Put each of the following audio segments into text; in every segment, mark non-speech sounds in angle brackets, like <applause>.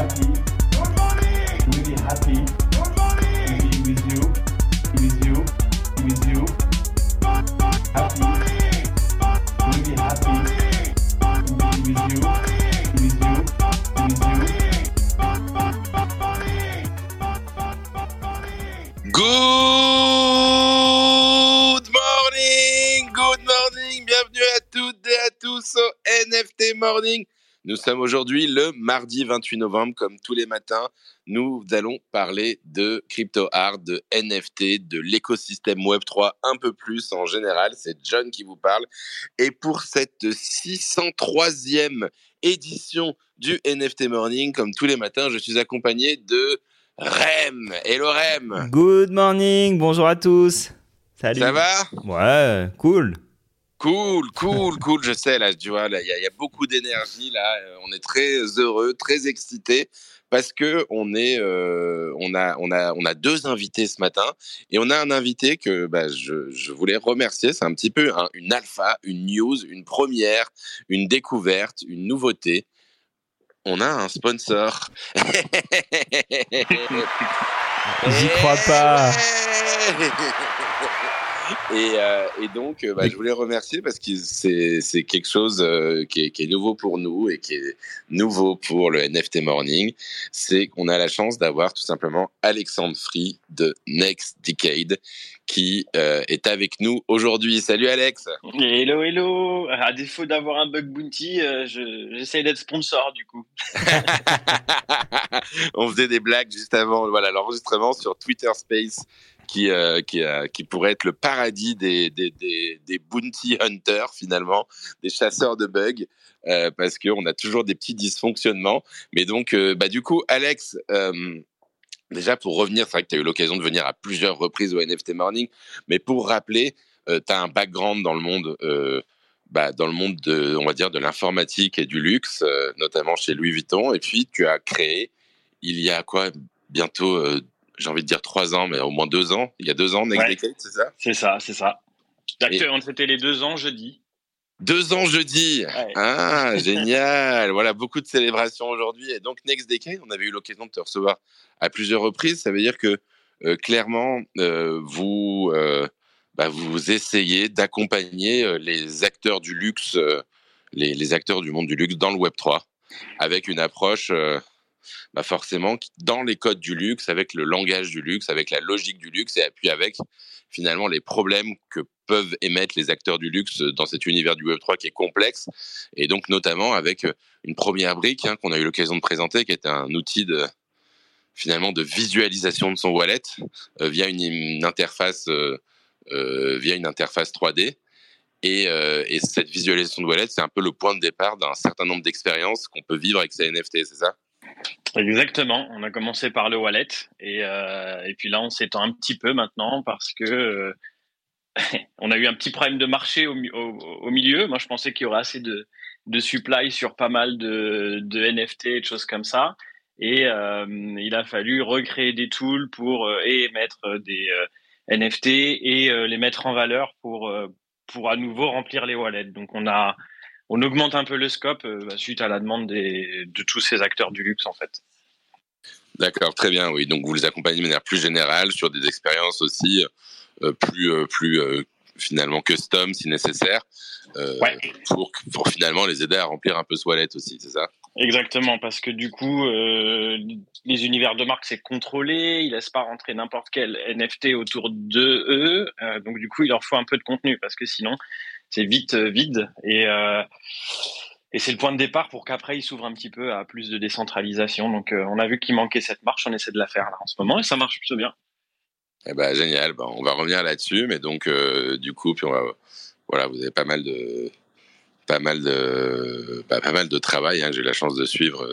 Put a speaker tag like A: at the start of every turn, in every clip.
A: happy. Good
B: Nous sommes aujourd'hui le mardi 28 novembre, comme tous les matins. Nous allons parler de crypto art, de NFT, de l'écosystème Web3 un peu plus en général. C'est John qui vous parle. Et pour cette 603e édition du NFT Morning, comme tous les matins, je suis accompagné de Rem. Hello Rem.
C: Good morning, bonjour à tous. Salut.
B: Ça va?
C: Ouais, cool.
B: Cool, <laughs> cool, cool. Je sais, là, tu vois, il y, a- il y a beaucoup d'énergie, là. Euh, On est très heureux, très excités parce que on est, euh, on a, on a, on a deux invités ce matin et on a un invité que bah, je, je voulais remercier. C'est un petit peu un- une alpha, une news, une première, une découverte, une nouveauté. On a un sponsor. <laughs> <laughs>
C: J'y crois pas.
B: Et, euh, et donc, euh, bah, je voulais remercier parce que c'est c'est quelque chose euh, qui, est, qui est nouveau pour nous et qui est nouveau pour le NFT Morning. C'est qu'on a la chance d'avoir tout simplement Alexandre Free de Next Decade qui euh, est avec nous aujourd'hui. Salut Alex
D: Hello, hello. À défaut d'avoir un bug bounty, euh, je- j'essaie d'être sponsor du coup. <laughs>
B: On faisait des blagues juste avant voilà, l'enregistrement sur Twitter Space qui, euh, euh, qui pourrait être le paradis des, des, des, bounty hunters finalement, des chasseurs de bugs, euh, parce qu'on a toujours des petits dysfonctionnements. Mais donc, euh, bah, du coup, Alex, déjà pour revenir, c'est vrai que tu as eu l'occasion de venir à plusieurs reprises au NFT Morning, mais pour rappeler, tu as un background dans le monde. Bah, dans le monde de, on va dire, de l'informatique et du luxe, notamment chez Louis Vuitton. Et puis, tu as créé, il y a quoi, bientôt, j'ai envie de dire trois ans, mais au moins deux ans. Il y a deux ans, Next
D: Ouais.
B: Decade, c'est ça?
D: C'est ça, c'est ça. On c'était les deux ans jeudi.
B: Deux ans jeudi.
D: Ouais.
B: Ah, génial. <laughs> Voilà, beaucoup de célébrations aujourd'hui. Et donc, Next Decade, on avait eu l'occasion de te recevoir à plusieurs reprises. Ça veut dire que, euh, clairement, euh, vous, euh, bah, vous essayez d'accompagner les acteurs du luxe, les, les acteurs du monde du luxe dans le Web3, avec une approche, bah, forcément, dans les codes du luxe, avec le langage du luxe, avec la logique du luxe, et puis avec, finalement, les problèmes que peuvent émettre les acteurs du luxe dans cet univers du Web3 qui est complexe, et donc notamment avec euh, une première brique hein, qu'on a eu l'occasion de présenter, qui est un outil de finalement de visualisation de son wallet euh, via une, interface euh, euh, via une interface 3D. Et, euh, et cette visualisation de wallet, c'est un peu le point de départ d'un certain nombre d'expériences qu'on peut vivre avec ces NFT, c'est ça?
D: Exactement. On a commencé par le wallet et, euh, et puis là on s'étend un petit peu maintenant parce que euh, <laughs> on a eu un petit problème de marché au, mi- au, au milieu. Moi je pensais qu'il y aurait assez de, supply sur pas mal de, NFT et de choses comme ça. Et euh, il a fallu recréer des tools pour et mettre des NFT et les mettre en valeur pour pour à nouveau remplir les wallets. Donc on a on augmente un peu le scope euh, bah, suite à la demande des, de tous ces acteurs du luxe en fait.
B: D'accord, très bien, oui. Donc vous les accompagnez de manière plus générale sur des expériences aussi euh, plus, euh, plus euh, finalement custom si nécessaire,
D: Ouais.
B: pour, pour finalement les aider à remplir un peu ce wallet aussi, c'est ça?
D: Exactement, parce que du coup, les univers de marque, c'est contrôlé, ils laissent pas rentrer n'importe quel NFT autour de eux, donc du coup, il leur faut un peu de contenu, parce que sinon, c'est vite euh, vide, et, euh, et c'est le point de départ pour qu'après, ils s'ouvrent un petit peu à plus de décentralisation. Donc, euh, on a vu qu'il manquait cette marche, on essaie de la faire là en ce moment, et ça marche plutôt bien.
B: Eh ben, génial. Ben, on va revenir là-dessus, mais donc du coup, puis on voilà, vous avez pas mal de, pas mal de, bah, pas mal de travail. Hein, J'ai eu la chance de suivre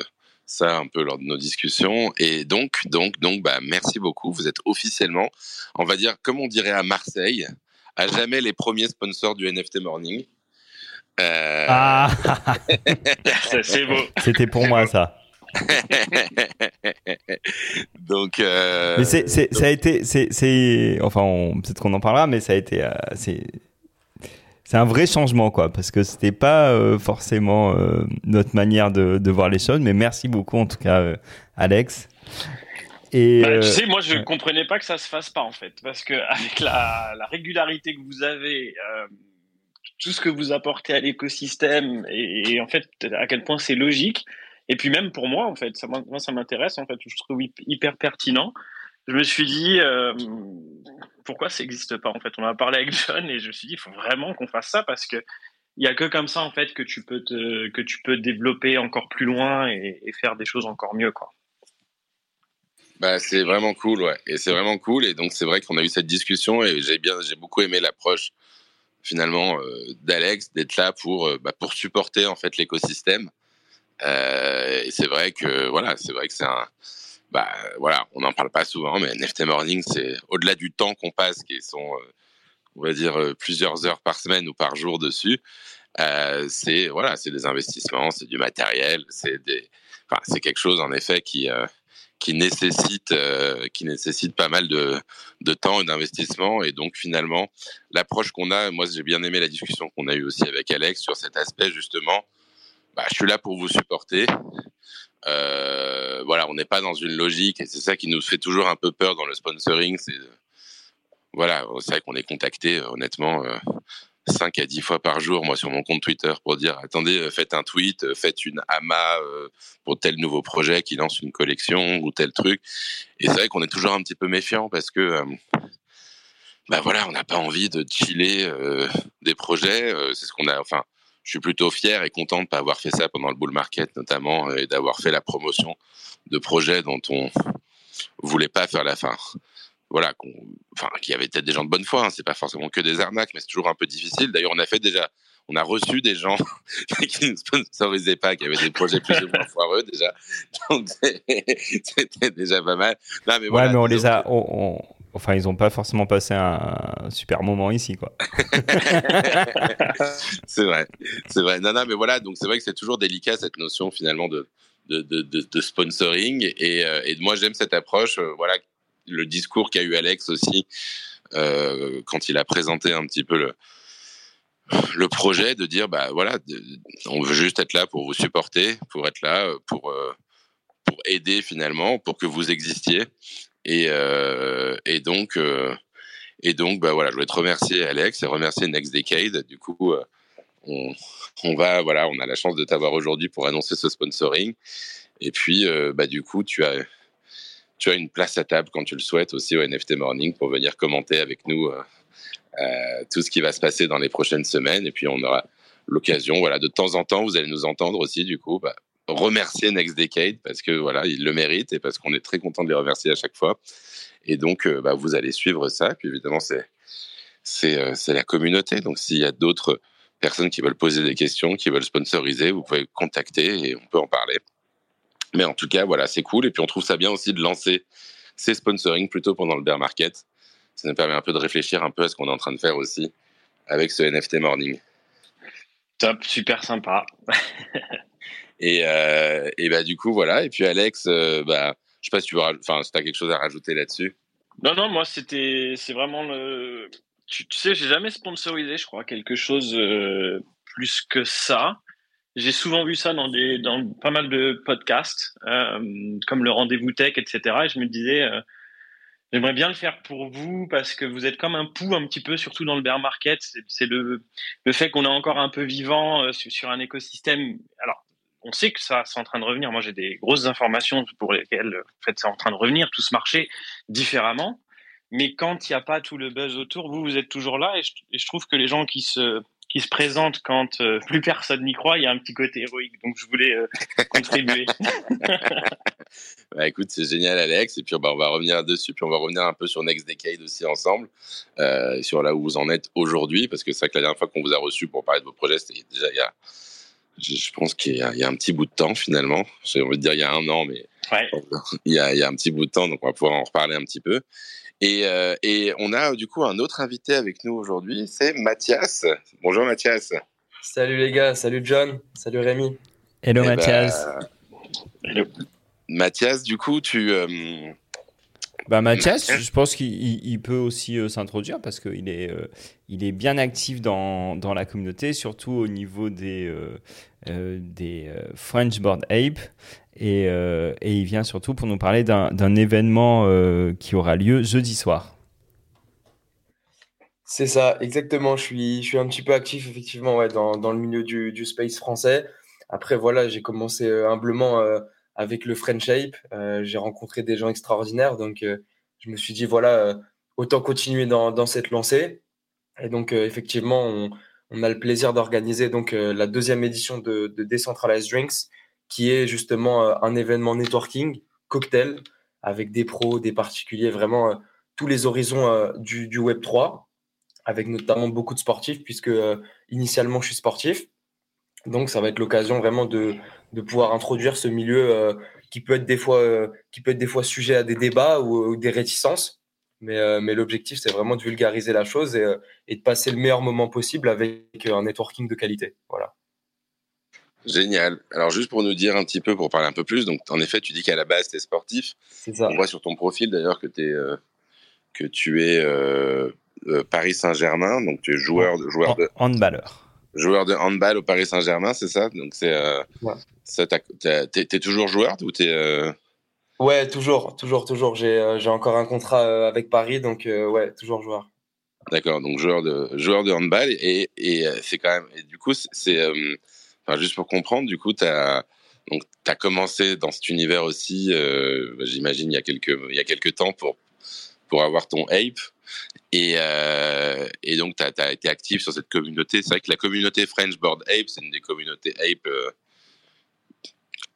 B: ça un peu lors de nos discussions, et donc, donc, donc, bah, merci beaucoup. Vous êtes officiellement, on va dire, comme on dirait à Marseille, à jamais les premiers sponsors du NFT Morning. Euh,
C: Ah, <laughs>
D: c'est beau.
C: c'était pour moi ça. <laughs>
B: donc, euh,
C: Mais ça a été, c'est, c'est, enfin, peut-être qu'on en parlera, mais ça a été, euh, c'est, c'est un vrai changement, quoi, parce que c'était pas euh, forcément euh, notre manière de, de, voir les choses. Mais merci beaucoup, en tout cas, euh, Alex.
D: Et bah, tu sais, moi, je ne comprenais pas que ça se fasse pas, en fait, parce que <laughs> avec la, la régularité que vous avez, tout ce que vous apportez à l'écosystème, et, et, en fait, à quel point c'est logique. Et puis même pour moi, en fait, ça, moi, ça m'intéresse, en fait, je trouve hyper pertinent je me suis dit euh, pourquoi ça n'existe pas en fait? On a parlé avec John et je me suis dit il faut vraiment qu'on fasse ça parce que il y a que comme ça en fait que tu peux te, que tu peux développer encore plus loin et, faire des choses encore mieux quoi.
B: Bah, c'est vraiment cool, ouais. Et c'est vraiment cool. Et donc, c'est vrai qu'on a eu cette discussion et j'ai bien, j'ai beaucoup aimé l'approche, finalement, euh, d'Alex, d'être là pour, euh, bah, pour supporter, en fait, l'écosystème. Euh, et c'est vrai que, voilà, c'est vrai que c'est un, bah voilà, on n'en parle pas souvent, mais NFT Morning, c'est au-delà du temps qu'on passe, qui sont, on va dire, plusieurs heures par semaine ou par jour dessus. C'est voilà, c'est des investissements, c'est du matériel, c'est des, enfin, c'est quelque chose en effet qui qui nécessite qui nécessite pas mal de, de temps et d'investissement et donc finalement l'approche qu'on a moi j'ai bien aimé la discussion qu'on a eue aussi avec Alex sur cet aspect justement bah, je suis là pour vous supporter euh, voilà, on n'est pas dans une logique et c'est ça qui nous fait toujours un peu peur dans le sponsoring. C'est voilà, c'est vrai qu'on est contacté euh, honnêtement. 5 euh, à 10 fois par jour, moi, sur mon compte Twitter, pour dire attendez, faites un tweet, faites une AMA pour tel nouveau projet qui lance une collection ou tel truc. Et c'est vrai qu'on est toujours un petit peu méfiant parce que, bah voilà, on n'a pas envie de chiller des projets. c'est ce qu'on a, enfin, je suis plutôt fier et content de ne pas avoir fait ça pendant le bull market notamment et d'avoir fait la promotion de projets dont on voulait pas faire la fin. Voilà, enfin, qu'il y avait peut-être des gens de bonne foi, hein, c'est pas forcément que des arnaques, mais c'est toujours un peu difficile. D'ailleurs, on a fait déjà, on a reçu des gens <laughs> qui ne sponsorisaient pas, qui avaient des projets plus ou moins <laughs> foireux déjà. Donc, c'était déjà pas mal.
C: Non, mais ouais, mais on les a, on, Enfin, ils n'ont pas forcément passé un, super moment ici, quoi. <laughs>
B: c'est vrai, c'est vrai. Non, non, mais voilà, donc c'est vrai que c'est toujours délicat cette notion finalement de, de, de, de sponsoring. Et, euh, et, moi, j'aime cette approche. Euh, voilà, le discours qu'a eu Alex aussi euh, quand il a présenté un petit peu le, projet, de dire, bah voilà, on veut juste être là pour vous supporter, pour être là, pour, pour aider finalement, pour que vous existiez. Et, euh, et donc, euh, et donc, bah voilà, je voulais te remercier Alex et remercier Next Decade. Du coup, euh, on, on, va, voilà, on a la chance de t'avoir aujourd'hui pour annoncer ce sponsoring. Et puis, bah du coup, tu as, tu as une place à table quand tu le souhaites aussi au NFT Morning pour venir commenter avec nous euh, tout ce qui va se passer dans les prochaines semaines. Et puis, on aura l'occasion, voilà, de temps en temps, vous allez nous entendre aussi, du coup, bah, remercier Next Decade parce que voilà, ils le méritent et parce qu'on est très content de les remercier à chaque fois. Et donc, euh, bah, vous allez suivre ça. Puis évidemment, c'est c'est euh, la communauté. Donc, s'il y a d'autres personnes qui veulent poser des questions, qui veulent sponsoriser, vous pouvez contacter et on peut en parler. Mais en tout cas, voilà, c'est cool. Et puis, on trouve ça bien aussi de lancer ces sponsoring plutôt pendant le bear market. Ça nous permet un peu de réfléchir un peu à ce qu'on est en train de faire aussi avec ce NFT Morning.
D: Top, super sympa. <laughs>
B: Et, euh, et bah, du coup, voilà. Et puis, Alex, euh, bah, je sais pas si tu veux, enfin, si as quelque chose à rajouter là-dessus.
D: Non, non, moi, c'était, c'est vraiment le. Tu, sais, j'ai jamais sponsorisé, je crois, quelque chose euh, plus que ça. J'ai souvent vu ça dans des, dans pas mal de podcasts, euh, comme le rendez-vous tech, etc. Et je me disais, euh, j'aimerais bien le faire pour vous parce que vous êtes comme un pouls un petit peu, surtout dans le bear market. C'est le, le fait qu'on est encore un peu vivant euh, sur, un écosystème. Alors, on sait que ça, c'est en train de revenir. Moi, j'ai des grosses informations pour lesquelles, en fait, c'est en train de revenir, tout ce marché différemment. Mais quand il n'y a pas tout le buzz autour, vous, vous êtes toujours là. Et je, trouve que les gens qui se, qui se présentent quand euh, plus personne n'y croit, il y a un petit côté héroïque. Donc, je voulais euh, <laughs> contribuer. <laughs>
B: bah, écoute, c'est génial, Alex. Et puis, bah, on va revenir dessus. Puis, on va revenir un peu sur Next Decade aussi ensemble, euh, sur là où vous en êtes aujourd'hui. Parce que c'est vrai que la dernière fois qu'on vous a reçu pour parler de vos projets, c'était déjà il y a je pense qu'il y, a un petit bout de temps finalement. J'ai envie de dire il y a un an, mais <laughs> il, y a, il, y a, un petit bout de temps, donc on va pouvoir en reparler un petit peu. Et, euh, et on a du coup un autre invité avec nous aujourd'hui, c'est Mathias. Bonjour Mathias.
E: Salut les gars, salut John, salut Rémi.
C: Hello eh Mathias.
B: Ben, Hello. Mathias, du coup, tu, euh,
C: Bah, Mathias, je pense qu'il peut aussi euh, s'introduire parce qu'il est, euh, il est bien actif dans, dans, la communauté, surtout au niveau des, euh, des French Board Ape. Et, et, il vient surtout pour nous parler d'un événement qui aura lieu jeudi soir.
E: C'est ça, exactement. Je suis, un petit peu actif, effectivement, dans, le milieu du, space français. Après, voilà, j'ai commencé humblement avec le French. Euh, j'ai rencontré des gens extraordinaires. Donc, euh, je me suis dit, voilà, euh, autant continuer dans, cette lancée. Et donc, effectivement, on, on, a le plaisir d'organiser donc la deuxième édition de, de, Decentralized Drinks, qui est justement un événement networking, cocktail, avec des pros, des particuliers, vraiment tous les horizons du, du, Web 3, avec notamment beaucoup de sportifs, puisque initialement, je suis sportif. Donc, ça va être l'occasion vraiment de, pouvoir introduire ce milieu euh, qui peut être des fois euh, qui peut être des fois sujet à des débats ou, des réticences. Mais, euh, mais l'objectif, c'est vraiment de vulgariser la chose et, et, de passer le meilleur moment possible avec un networking de qualité. Voilà.
B: Génial. Alors juste pour nous dire un petit peu, pour parler un peu plus, donc en effet, tu dis qu'à la base, tu es sportif.
E: C'est ça.
B: On voit sur ton profil d'ailleurs que, es, que tu es Paris Saint-Germain, donc tu es joueur, de, joueur de...
C: Handballeur
B: joueur de handball au Paris Saint-Germain, c'est ça? Donc c'est, euh, t'es, toujours joueur ou t'es euh...
E: Ouais, toujours, toujours, toujours. J'ai, euh, encore un contrat euh, avec Paris, donc ouais, toujours joueur.
B: D'accord, donc joueur de joueur de handball et, et c'est quand même et du coup c'est, juste pour comprendre, du coup t'as donc t'as commencé dans cet univers aussi, bah, j'imagine il y a quelques il y a quelques temps pour pour avoir ton ape et, euh, et donc, tu as, été actif sur cette communauté. C'est vrai que la communauté French Board Ape, c'est une des communautés Ape euh,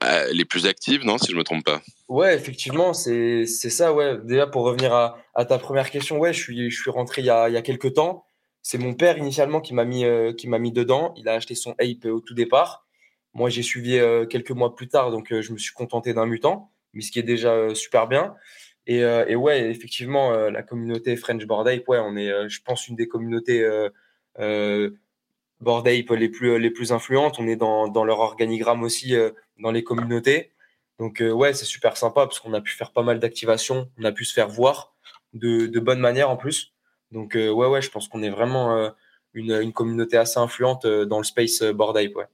B: euh, les plus actives, non Si je me trompe pas?
E: Ouais, effectivement, c'est ça. Ouais. Déjà, pour revenir à, à, ta première question, ouais, je suis, je suis rentré il y a, il y a quelques temps. C'est mon père initialement qui m'a mis, qui m'a mis dedans. Il a acheté son Ape au tout départ. Moi, j'ai suivi quelques mois plus tard, donc je me suis contenté d'un mutant, mais ce qui est déjà super bien. Et, euh, ouais, effectivement, euh, la communauté French Board Ape, ouais, on est, euh, je pense, une des communautés Board Ape les plus, influentes. On est dans, dans leur organigramme aussi, dans les communautés. Donc, ouais, c'est super sympa parce qu'on a pu faire pas mal d'activations, on a pu se faire voir de, de bonne manière en plus. Donc, ouais, ouais, je pense qu'on est vraiment une, une communauté assez influente dans le space Board ouais.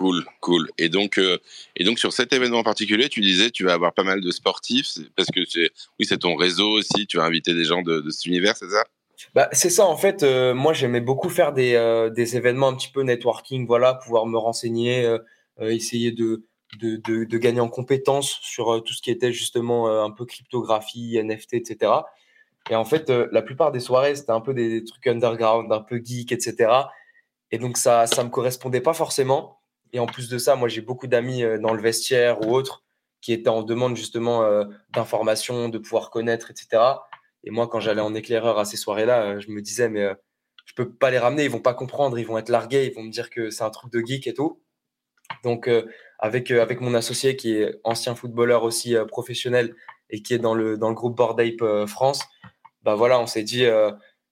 B: Cool, cool. Et donc, euh, et donc sur cet événement en particulier, tu disais, tu vas avoir pas mal de sportifs parce que c'est, oui, c'est ton réseau aussi. Tu vas inviter des gens de, cet univers, c'est ça?
E: Bah, c'est ça. En fait, euh, moi, j'aimais beaucoup faire des, euh, des événements un petit peu networking, voilà, pouvoir me renseigner, essayer de, de, de, de, gagner en compétences sur tout ce qui était justement un peu cryptographie, NFT, etc. Et en fait, la plupart des soirées, c'était un peu des, trucs underground, un peu geek, etc. Et donc ça, ça me correspondait pas forcément. Et en plus de ça, moi, j'ai beaucoup d'amis euh, dans le vestiaire ou autres qui étaient en demande justement euh, d'informations, de pouvoir connaître, etc. Et moi, quand j'allais en éclaireur à ces soirées-là, euh, je me disais, mais je peux pas les ramener, ils vont pas comprendre, ils vont être largués, ils vont me dire que c'est un truc de geek et tout. Donc, avec, avec mon associé qui est ancien footballeur aussi professionnel et qui est dans le, dans le groupe Board Ape France, bah voilà, on s'est dit,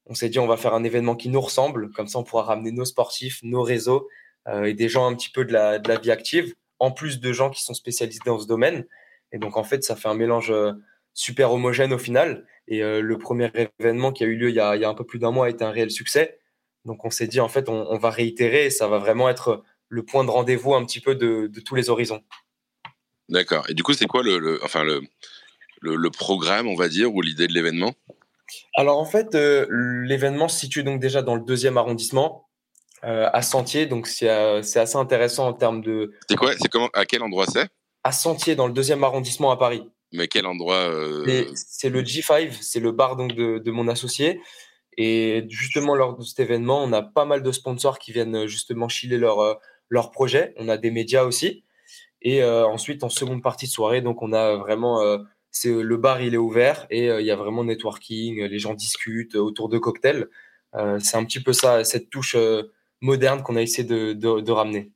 E: on s'est dit, on va faire un événement qui nous ressemble, comme ça on pourra ramener nos sportifs, nos réseaux euh, et des gens un petit peu de la, de la vie active, en plus de gens qui sont spécialisés dans ce domaine. Et donc, en fait, ça fait un mélange euh, super homogène au final. Et euh, le premier événement qui a eu lieu il y a, il y a un peu plus d'un mois a été un réel succès. Donc, on s'est dit, en fait, on, on, va réitérer et ça va vraiment être le point de rendez-vous un petit peu de, de tous les horizons.
B: D'accord. Et du coup, c'est quoi le, le enfin le, le, le, programme, on va dire, ou l'idée de l'événement?
E: Alors, en fait, l'événement se situe donc déjà dans le deuxième arrondissement. Euh, à Sentier. Donc, euh, c'est assez intéressant en termes de.
B: C'est quoi? C'est comment? À quel endroit c'est?
E: À Sentier, dans le deuxième arrondissement à Paris.
B: Mais quel endroit
E: euh... C'est le G5, c'est le bar donc de, de, mon associé. Et justement, lors de cet événement, on a pas mal de sponsors qui viennent justement chiller leur, euh, leur projet. On a des médias aussi. Et euh, ensuite, en seconde partie de soirée, donc on a vraiment, euh, c'est le bar il est ouvert et il y a vraiment networking, les gens discutent autour de cocktails. c'est un petit peu ça, cette touche moderne qu'on a essayé de, de, de ramener.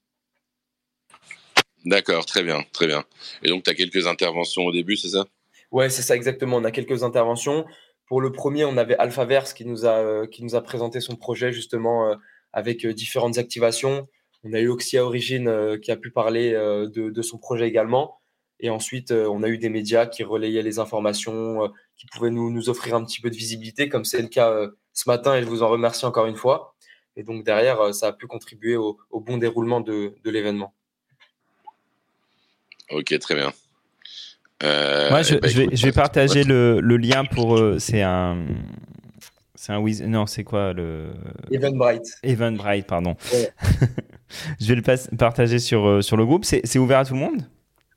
B: D'accord, très bien, très bien. Et donc, tu as quelques interventions au début, c'est ça?
E: Ouais, c'est ça exactement. On a quelques interventions. Pour le premier, on avait Alphaverse qui nous a, euh, qui nous a présenté son projet justement euh, avec euh, différentes activations. On a eu Oxia Origin qui a pu parler de, de, son projet également. Et ensuite, on a eu des médias qui relayaient les informations, qui pouvaient nous, nous offrir un petit peu de visibilité, comme c'est le cas ce matin, et je vous en remercie encore une fois. Et donc derrière, ça a pu contribuer au, bon déroulement de, de l'événement.
B: Ok, très bien.
C: Euh, Moi, je, bah, je, vais, je, vais, partager le, le, lien pour. c'est un. C'est un Non, c'est quoi le?
E: Eventbrite.
C: Eventbrite, pardon. <laughs> je vais le partager sur, euh, sur le groupe. C'est ouvert à tout le monde?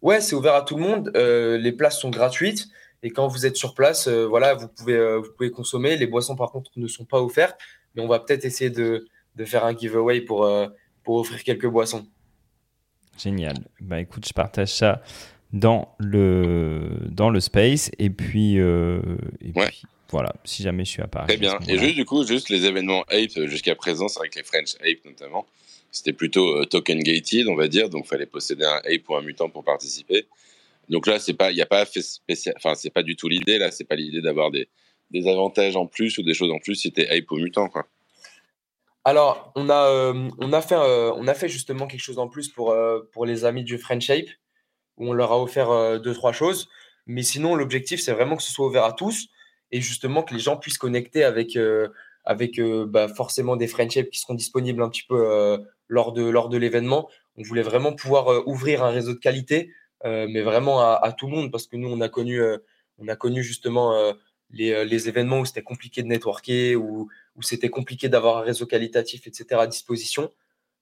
E: Ouais, c'est ouvert à tout le monde. Euh, les places sont gratuites. Et quand vous êtes sur place, voilà, vous pouvez, vous pouvez consommer. Les boissons, par contre, ne sont pas offertes. Mais on va peut-être essayer de, de, faire un giveaway pour, pour offrir quelques boissons.
C: Génial. Bah écoute, je partage ça dans le, dans le space. Et puis, euh, et puis voilà, si jamais je suis à Paris.
B: Très bien. Et juste, du coup, juste les événements Ape euh, jusqu'à présent, c'est vrai que les French Ape notamment, c'était plutôt euh, token gated, on va dire. Donc, fallait posséder un Ape ou un mutant pour participer. Donc là, c'est pas, il y a pas spécial, enfin, c'est pas du tout l'idée. Là, c'est pas l'idée d'avoir des, des avantages en plus ou des choses en plus si t'es Ape ou mutant, quoi.
E: Alors, on a, on, a fait, on a fait justement quelque chose en plus pour, pour les amis du French où on leur a offert euh, deux, trois choses. Mais sinon, l'objectif, c'est vraiment que ce soit ouvert à tous et justement que les gens puissent connecter avec, euh, avec euh, bah, forcément des friendships qui seront disponibles un petit peu lors de, lors de l'événement. On voulait vraiment pouvoir ouvrir un réseau de qualité, mais vraiment à, tout le monde parce que nous, on a connu, on a connu justement les, les, événements où c'était compliqué de networker, où, où c'était compliqué d'avoir un réseau qualitatif, etc. à disposition.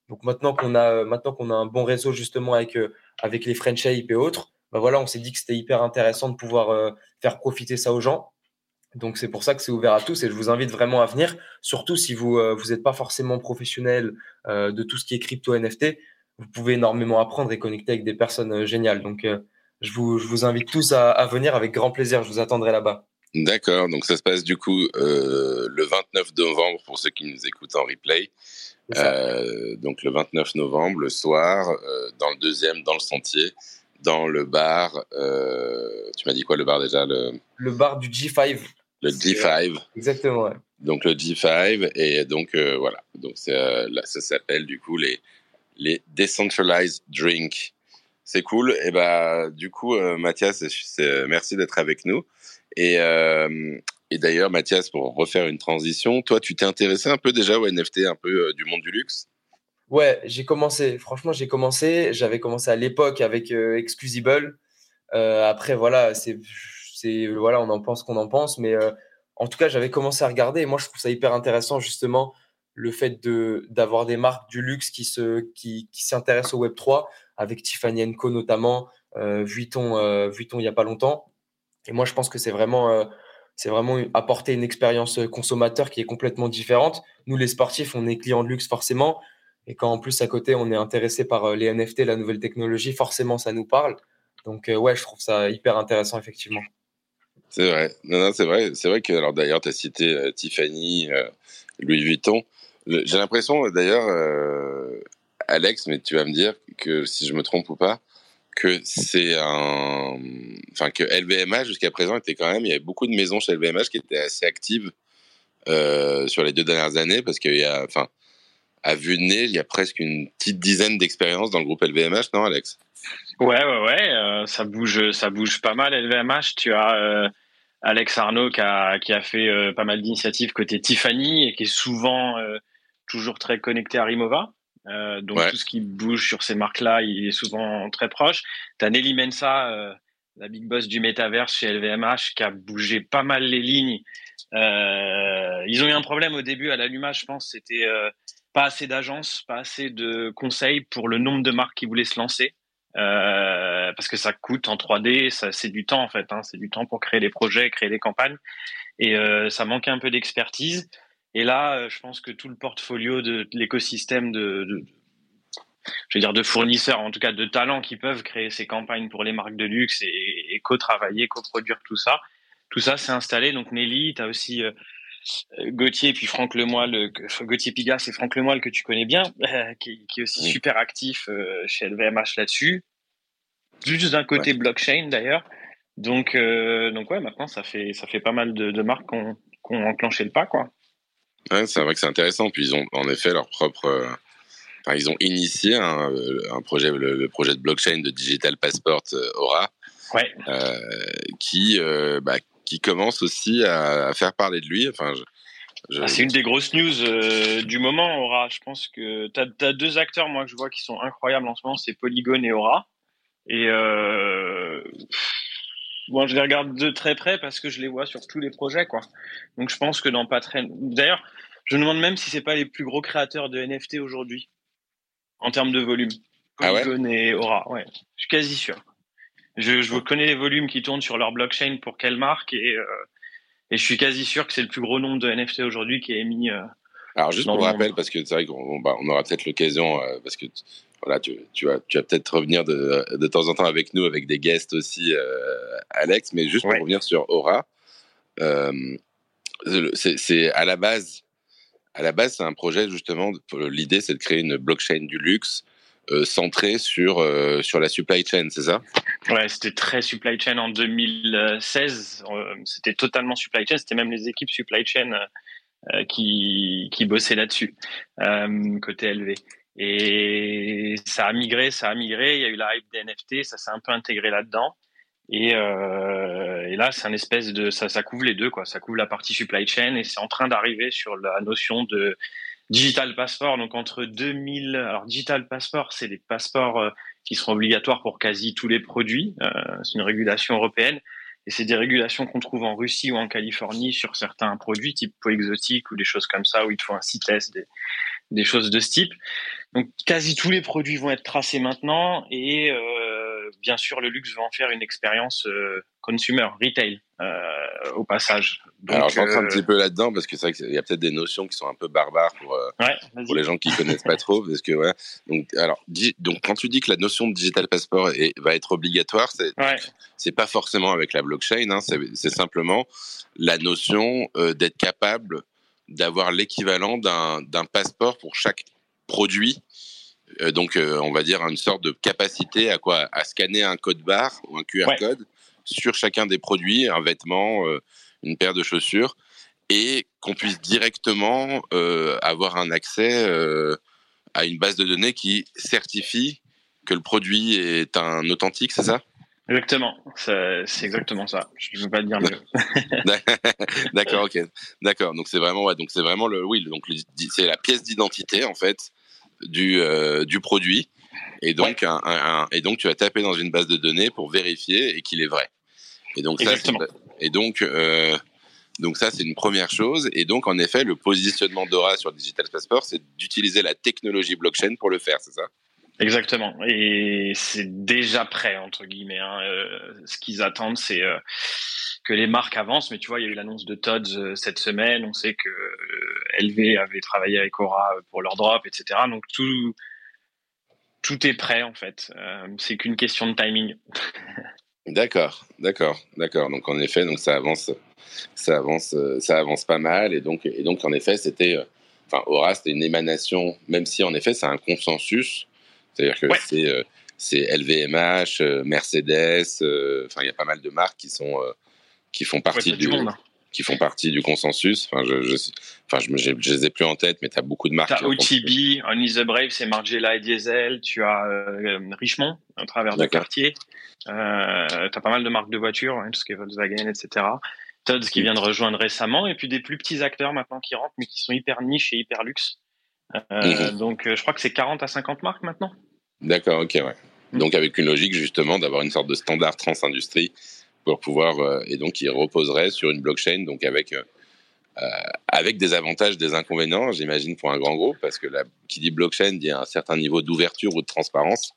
E: Donc maintenant qu'on a, maintenant qu'on a un bon réseau justement avec avec les French et autres, bah voilà, on s'est dit que c'était hyper intéressant de pouvoir euh, faire profiter ça aux gens. Donc c'est pour ça que c'est ouvert à tous et je vous invite vraiment à venir, surtout si vous euh, vous n'êtes pas forcément professionnel euh, de tout ce qui est crypto NFT, vous pouvez énormément apprendre et connecter avec des personnes géniales. Donc je vous, je vous invite tous à, à, venir avec grand plaisir, je vous attendrai là-bas.
B: D'accord, donc ça se passe du coup le 29 novembre pour ceux qui nous écoutent en replay. Euh, donc le 29 novembre, le soir, euh, dans le deuxième, dans le sentier, dans le bar. Euh, tu m'as dit quoi le bar déjà le...
E: le bar du G5.
B: Le G5.
E: Exactement. Ouais.
B: Donc le G5 et donc voilà. Donc ça s'appelle du coup les les decentralized drinks. C'est cool. Et bah du coup Mathias, merci d'être avec nous. Et, et d'ailleurs, Mathias, pour refaire une transition, toi, tu t'es intéressé un peu déjà au NFT, un peu euh, du monde du luxe?
E: Ouais, j'ai commencé. Franchement, j'ai commencé. J'avais commencé à l'époque avec euh, Exclusible. Euh, après, voilà, c'est, voilà, on en pense qu'on en pense, mais en tout cas, j'avais commencé à regarder. Et moi, je trouve ça hyper intéressant justement le fait de d'avoir des marques du luxe qui se qui, qui s'intéressent au Web 3 avec Tiffany Co notamment, Vuitton, Vuitton il y a pas longtemps. Et moi, je pense que c'est vraiment c'est vraiment apporter une expérience consommateur qui est complètement différente. Nous, les sportifs, on est clients de luxe forcément. Et quand en plus à côté, on est intéressé par euh, les NFT, la nouvelle technologie, forcément, ça nous parle. Donc, euh, ouais, je trouve ça hyper intéressant, effectivement.
B: C'est vrai. Non, c'est vrai. C'est vrai que, alors d'ailleurs, tu as cité euh, Tiffany, Louis Vuitton. J'ai l'impression, d'ailleurs, Alex, mais tu vas me dire que si je me trompe ou pas, que c'est un, enfin que LVMH jusqu'à présent était quand même, il y avait beaucoup de maisons chez LVMH qui étaient assez actives euh, sur les deux dernières années parce qu'il y a, enfin, à vue de nez, il y a presque une petite dizaine d'expériences dans le groupe LVMH, non, Alex?
D: Ouais, ouais, ouais, euh, ça bouge, ça bouge pas mal LVMH. Tu as euh, Alex Arnaud qui a, qui a fait pas mal d'initiatives côté Tiffany et qui est souvent toujours très connecté à Rimova. Euh, donc tout ce qui bouge sur ces marques-là, il est souvent très proche. Tu as Nelly Mensa, euh, la big boss du métaverse chez LVMH, qui a bougé pas mal les lignes. Euh, ils ont eu un problème au début à l'allumage, je pense, c'était euh, pas assez d'agences, pas assez de conseils pour le nombre de marques qui voulaient se lancer. Euh, parce que ça coûte en 3D, ça c'est du temps en fait, hein, c'est du temps pour créer des projets, créer des campagnes, et ça manquait un peu d'expertise. Et là, euh, je pense que tout le portfolio de, l'écosystème de, je veux dire, de fournisseurs, en tout cas de talents qui peuvent créer ces campagnes pour les marques de luxe et, co-travailler, co-produire tout ça. Tout ça s'est installé. Donc Nelly, tu as aussi euh, Gauthier et puis Franck Lemoyle, Gauthier Pigas et Franck Lemoyle que tu connais bien, <laughs> qui, qui, est aussi super actif euh, chez LVMH là-dessus. Juste d'un côté blockchain d'ailleurs. Donc, donc ouais, maintenant ça fait ça fait pas mal de, de marques qui ont enclenché le pas quoi.
B: Ouais, c'est vrai que c'est intéressant. Puis ils ont en effet leur propre, euh, enfin, ils ont initié un, un projet, le, projet de blockchain de Digital Passport Aura,
D: ouais.
B: qui, bah, qui commence aussi à, à, faire parler de lui. Enfin, je,
D: ah, c'est une des grosses news du moment, Aura. Je pense que tu as, as, deux acteurs, moi, que je vois qui sont incroyables en ce moment, c'est Polygon et Aura. Et euh, bon, je les regarde de très près parce que je les vois sur tous les projets, quoi. Donc je pense que dans pas très. D'ailleurs, je me demande même si c'est pas les plus gros créateurs de NFT aujourd'hui en termes de volume.
B: Ah ouais?
D: Et Aura, ouais. Je suis quasi sûr. Je, je connais les volumes qui tournent sur leur blockchain pour quelle marque et, euh, et je suis quasi sûr que c'est le plus gros nombre de NFT aujourd'hui qui est émis. Euh,
B: Alors juste pour rappel, parce que c'est vrai qu'on bah, on aura peut-être l'occasion, euh, parce que voilà, tu, tu vas, tu vas peut-être revenir de, de, temps en temps avec nous, avec des guests aussi, Alex, mais juste pour
D: Ouais.
B: revenir sur Aura, c'est à la base, à la base, c'est un projet justement. L'idée, c'est de créer une blockchain du luxe euh, centrée sur euh, sur la supply chain, c'est ça?
D: Ouais, c'était très supply chain en 2016. euh, C'était totalement supply chain. C'était même les équipes supply chain qui, qui bossaient là-dessus, côté LV. Et ça a migré, ça a migré. Il y a eu la hype des NFT, ça s'est un peu intégré là-dedans. Et, et là, c'est un espèce de, ça, ça couvre les deux, quoi. Ça couvre la partie supply chain et c'est en train d'arriver sur la notion de digital passport. Donc entre 2000, alors digital passport, c'est des passeports euh, qui seront obligatoires pour quasi tous les produits. Euh, c'est une régulation européenne. Et c'est des régulations qu'on trouve en Russie ou en Californie sur certains produits, type peau exotique ou des choses comme ça, où il faut un CITES, des, des choses de ce type. Donc quasi tous les produits vont être tracés maintenant et euh, bien sûr le luxe va en faire une expérience euh, consumer, retail euh, au passage. Donc,
B: Alors, j'entre un
D: euh,
B: petit peu là-dedans parce que c'est vrai qu'il y a peut-être des notions qui sont un peu barbares pour, euh,
D: Ouais, vas-y.
B: pour les gens qui connaissent pas trop. Parce que, ouais. Donc, alors, di- donc, quand tu dis que la notion de digital passport est, va être obligatoire, c'est
D: Ouais,
B: pas forcément avec la blockchain, hein, c'est simplement la notion euh, d'être capable d'avoir l'équivalent d'un passeport pour chaque produit. Euh, donc, euh, on va dire une sorte de capacité à quoi? À scanner un code barre ou un QR
D: Ouais.
B: code sur chacun des produits, un vêtement, euh, une paire de chaussures, et qu'on puisse directement avoir un accès à une base de données qui certifie que le produit est un authentique, c'est ça?
D: Exactement. C'est exactement ça. Je ne veux pas te dire mieux. <laughs>
B: D'accord, ok, d'accord. Donc c'est vraiment, ouais, donc c'est vraiment le, oui, donc c'est la pièce d'identité en fait du euh, du produit, et donc un, un- un- et donc tu vas taper dans une base de données pour vérifier et qu'il est vrai. Et donc ça,
D: Exactement.
B: c'est- et donc euh, donc ça c'est une première chose. Et donc en effet, le positionnement d'Aura sur Digital Passport, c'est d'utiliser la technologie blockchain pour le faire, c'est ça?
D: Exactement. Et c'est déjà prêt, entre guillemets. hein. Euh, ce qu'ils attendent, c'est euh, que les marques avancent. Mais tu vois, il y a eu l'annonce de Todd euh, cette semaine. On sait que LV avait travaillé avec Aura pour leur drop, etc. Donc tout, tout est prêt, en fait. C'est qu'une question de timing. <laughs>
B: D'accord, d'accord, d'accord. Donc en effet, donc ça avance, ça avance, ça avance pas mal. Et donc, et donc en effet, c'était, enfin, Aura, c'était une émanation, même si en effet, c'est un consensus. C'est-à-dire que
D: Ouais.
B: c'est, euh, c'est LVMH, euh, Mercedes. euh, Enfin, il y a pas mal de marques qui sont, euh, qui font partie du,
D: monde. hein.
B: qui font partie du consensus. Enfin, je, je, enfin, je, je les ai plus en tête, mais tu as beaucoup de marques.
D: T'as. OTB, Only the Brave, c'est Margiela et Diesel. Tu as euh, Richemont, à travers
B: D'accord.
D: quartier. Euh, T'as pas mal de marques de voitures, hein, tout ce qui est Volkswagen, etc. Todd qui vient de rejoindre récemment, et puis des plus petits acteurs maintenant qui rentrent, mais qui sont hyper niches et hyper luxe. Euh,
B: Mhm.
D: Donc, euh, je crois que c'est 40 à 50 marques maintenant.
B: D'accord, ok, ouais.
D: Mm.
B: Donc avec une logique justement d'avoir une sorte de standard trans-industrie pour pouvoir euh, et donc qui reposerait sur une blockchain donc avec euh, euh, avec des avantages, des inconvénients, j'imagine pour un grand groupe parce que la, qui dit blockchain dit un certain niveau d'ouverture ou de transparence.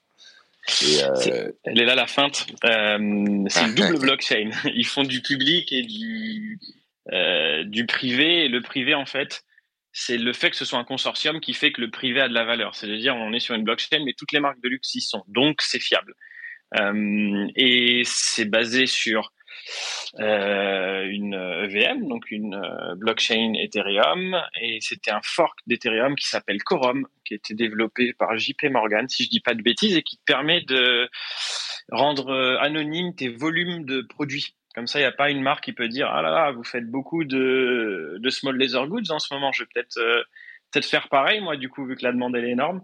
B: Et, euh,
D: Elle est là la feinte. Euh, c'est une <laughs> double blockchain. Ils font du public et du, euh, du privé. Et le privé, en fait, c'est le fait que ce soit un consortium qui fait que le privé a de la valeur. C'est-à-dire, on est sur une blockchain, mais toutes les marques de luxe y sont. Donc, c'est fiable. Euh, et c'est basé sur euh, une EVM, donc une euh, blockchain Ethereum, et c'était un fork d'Ethereum qui s'appelle Quorum, qui a été développé par JP Morgan, si je dis pas de bêtises, et qui te permet de rendre euh, anonyme tes volumes de produits. Comme ça, il n'y a pas une marque qui peut dire ah là là, vous faites beaucoup de, de small leather goods en ce moment, je vais peut-être euh, peut-être faire pareil moi du coup vu que la demande elle est énorme.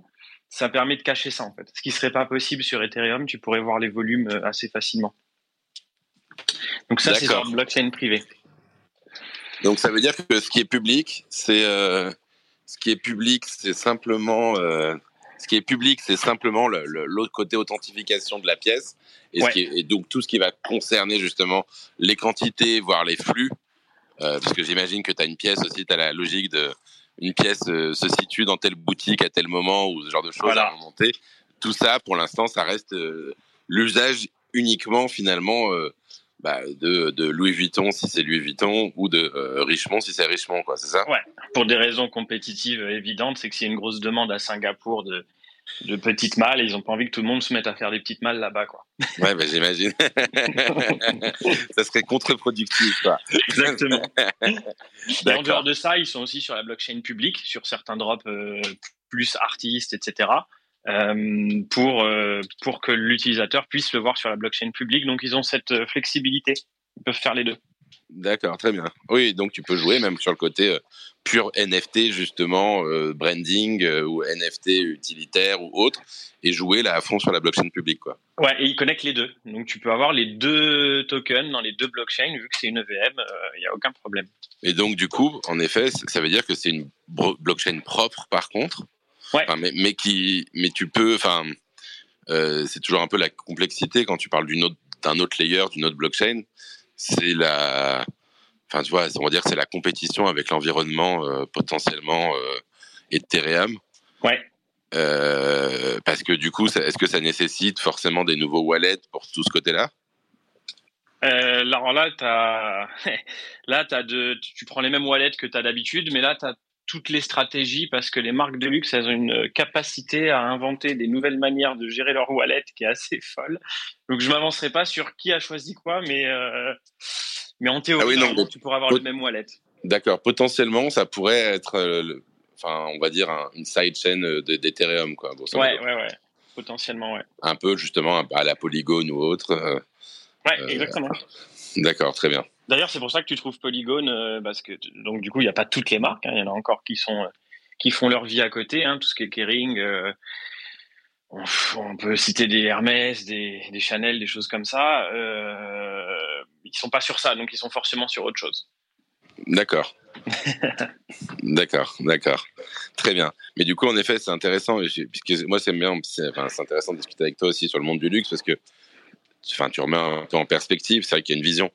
D: ça permet de cacher ça en fait. Ce qui serait pas possible sur Ethereum, tu pourrais voir les volumes euh, assez facilement. Donc ça, c'est sur blockchain privé.
B: Donc ça veut dire que ce qui est public, c'est euh, ce qui est public, c'est simplement euh, ce qui est public, c'est simplement l'autre côté authentification de la pièce, et, ce qui est, et, donc tout ce qui va concerner justement les quantités, voire les flux, parce que j'imagine que tu as une pièce aussi, tu as la logique de une pièce euh, se situe dans telle boutique à tel moment ou ce genre de choses à remonter. Tout ça, pour l'instant, ça reste euh, l'usage uniquement finalement euh, bah, de, de, Louis Vuitton si c'est Louis Vuitton ou de Richemont si c'est Richemont, quoi. C'est ça?
D: Ouais. Pour des raisons compétitives évidentes, c'est que s'il y a une grosse demande à Singapour de de petites malles et ils ont pas envie que tout le monde se mette à faire des petites malles là-bas quoi.
B: Ouais, bah, j'imagine. <laughs> ça serait contre-productif quoi.
D: Exactement. <laughs> et en dehors de ça, ils sont aussi sur la blockchain publique, sur certains drops euh, plus artistes, etc. Euh, pour euh, pour que l'utilisateur puisse le voir sur la blockchain publique. Donc ils ont cette flexibilité. Ils peuvent faire les deux.
B: D'accord, très bien. Oui, donc tu peux jouer même sur le côté euh, pur NFT, justement, euh, branding euh, ou NFT utilitaire ou autre, et jouer là à fond sur la blockchain publique. Quoi.
D: Ouais, et il connecte les deux. Donc tu peux avoir les deux tokens dans les deux blockchains, vu que c'est une EVM, il n'y a aucun problème.
B: Et donc, du coup, en effet, ça veut dire que c'est une blockchain propre, par contre.
D: Ouais.
B: mais, mais, qui, mais tu peux, enfin, c'est toujours un peu la complexité quand tu parles d'un autre, autre layer, d'une autre blockchain c'est la, enfin tu vois, on va dire c'est la compétition avec l'environnement euh, potentiellement euh, Ethereum.
D: Ouais.
B: Euh, parce que du coup, est-ce que ça nécessite forcément des nouveaux wallets pour tout ce côté-là?
D: Alors là, as... <laughs> là as de... tu prends les mêmes wallets que tu as d'habitude, mais là, tu as toutes les stratégies parce que les marques de luxe, elles ont une capacité à inventer des nouvelles manières de gérer leur wallet qui est assez folle. Donc je m'avancerai pas sur qui a choisi quoi, mais euh, mais en théorie, ah tu pourras avoir le même wallet.
B: D'accord. Potentiellement, ça pourrait être, euh, enfin, on va dire une sidechain euh, d'Ethereum, quoi.
D: ouais, ouais, ouais. Potentiellement, ouais.
B: Un peu justement à la Polygon ou autre.
D: ouais, exactement.
B: D'accord, très bien.
D: D'ailleurs, c'est pour ça que tu trouves Polygon, euh, parce que donc du coup, il n'y a pas toutes les marques. Hein. Il y en a encore qui sont qui font leur vie à côté. Hein, tout ce qui est Kering, euh, on, peut citer des Hermès, des, des, Chanel, des choses comme ça. Euh, ils sont pas sur ça, donc ils sont forcément sur autre chose.
B: D'accord. <laughs> d'accord, d'accord. Très bien. Mais du coup, en effet, c'est intéressant, puisque moi, c'est bien, c'est enfin, intéressant de discuter avec toi aussi sur le monde du luxe, parce que enfin, tu remets un peu en perspective. C'est vrai qu'il y a une vision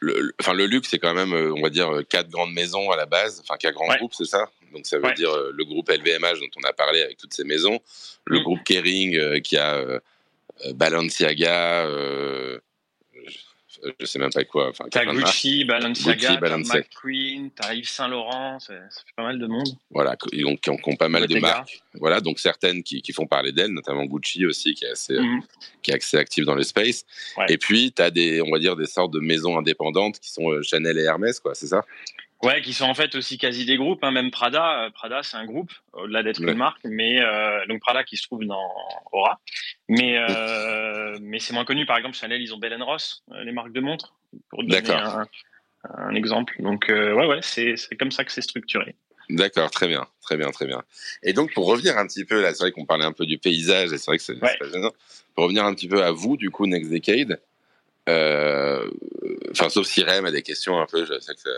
B: le, enfin, le luxe, c'est quand même, euh, on va dire, euh, quatre grandes maisons à la base, enfin quatre grands groupes, c'est ça? Donc ça veut dire euh, le groupe LVMH dont on a parlé avec toutes ces maisons, le mm. groupe Kering qui a Balenciaga, je sais même pas quoi. Enfin,
D: t'as Gucci, Balenciaga, Gucci, McQueen, t'as Yves Saint Laurent, ça fait pas mal de monde.
B: Voilà, donc qui ont, qui ont pas mal de marques. Voilà, donc certaines qui, qui font parler d'elles, notamment Gucci aussi, qui est assez, mhm. qui est assez actif dans le space. Et puis t'as des, on va dire des sortes de maisons indépendantes qui sont euh, Chanel et Hermès, quoi, c'est ça?
D: Ouais, qui sont en fait aussi quasi des groupes. Hein. Même Prada, euh, Prada c'est un groupe au-delà d'être une marque, mais euh, donc Prada qui se trouve dans Aura. Mais euh, mais c'est moins connu. Par exemple, Chanel, ils ont Bell Ross, euh, les marques de montres, pour donner un, un, exemple. Donc ouais, ouais, c'est c'est comme ça que c'est structuré.
B: D'accord, très bien, très bien, très bien. Et donc pour revenir un petit peu là, c'est vrai qu'on parlait un peu du paysage et c'est vrai que c'est ouais. gênant. Pour revenir un petit peu à vous, du coup, Next Decade. Euh, enfin, sauf si Rem a des questions un peu, je sais que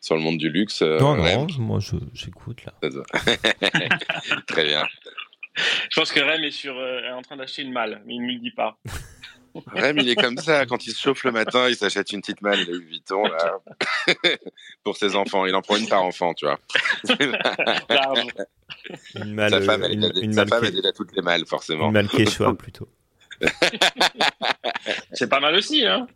B: sur le monde du luxe.
C: Euh, non, non, moi j'écoute là. <laughs>
B: Très bien.
D: Je pense que Rem est, sur, euh, est en train d'acheter une malle, mais il ne me le dit pas. <laughs>
B: Rem, il est comme ça. Quand il se chauffe le matin, il s'achète une petite malle Louis Vuitton là, <laughs> pour ses enfants. Il en prend une par enfant, tu vois. <laughs>
C: une malle,
B: sa femme, elle, une, a, une sa femme, elle a toutes les malles, forcément.
C: Une malle Quechua, plutôt.
D: c'est pas mal aussi, hein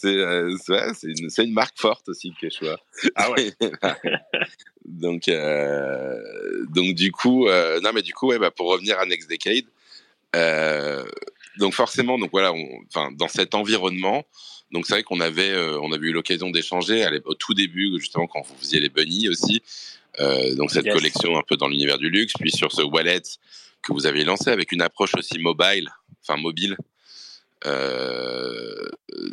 B: c'est euh, une, une, marque forte aussi, Quechua.
D: Ah ouais. <laughs>
B: donc, euh, donc du coup, euh, non mais du coup, ouais, bah, pour revenir à Next Decade, donc forcément, donc voilà, enfin dans cet environnement, donc c'est vrai qu'on avait, on avait eu l'occasion d'échanger au tout début, justement quand vous faisiez les bunnies aussi, donc cette collection un peu dans l'univers du luxe, puis sur ce wallet que vous aviez lancé avec une approche aussi mobile, enfin mobile. Euh,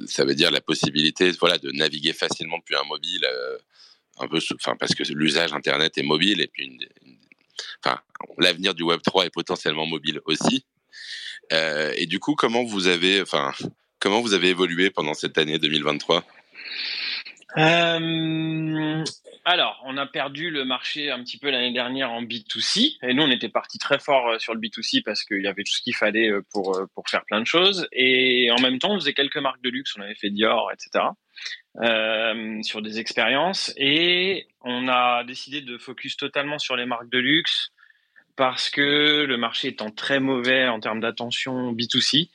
B: ça veut dire la possibilité, voilà, de naviguer facilement depuis un mobile, euh, un peu, enfin parce que l'usage internet est mobile et puis une, enfin, l'avenir du Web 3 est potentiellement mobile aussi. et du coup, comment vous avez, enfin, comment vous avez évolué pendant cette année 2023
D: euh, alors, on a perdu le marché un petit peu l'année dernière en B2C. Et nous, on était parti très fort euh, sur le B2C parce qu'il y avait tout ce qu'il fallait euh, pour, pour faire plein de choses. Et en même temps, on faisait quelques marques de luxe. On avait fait Dior, etc. Euh, sur des expériences. Et on a décidé de focus totalement sur les marques de luxe parce que le marché étant très mauvais en termes d'attention B2C,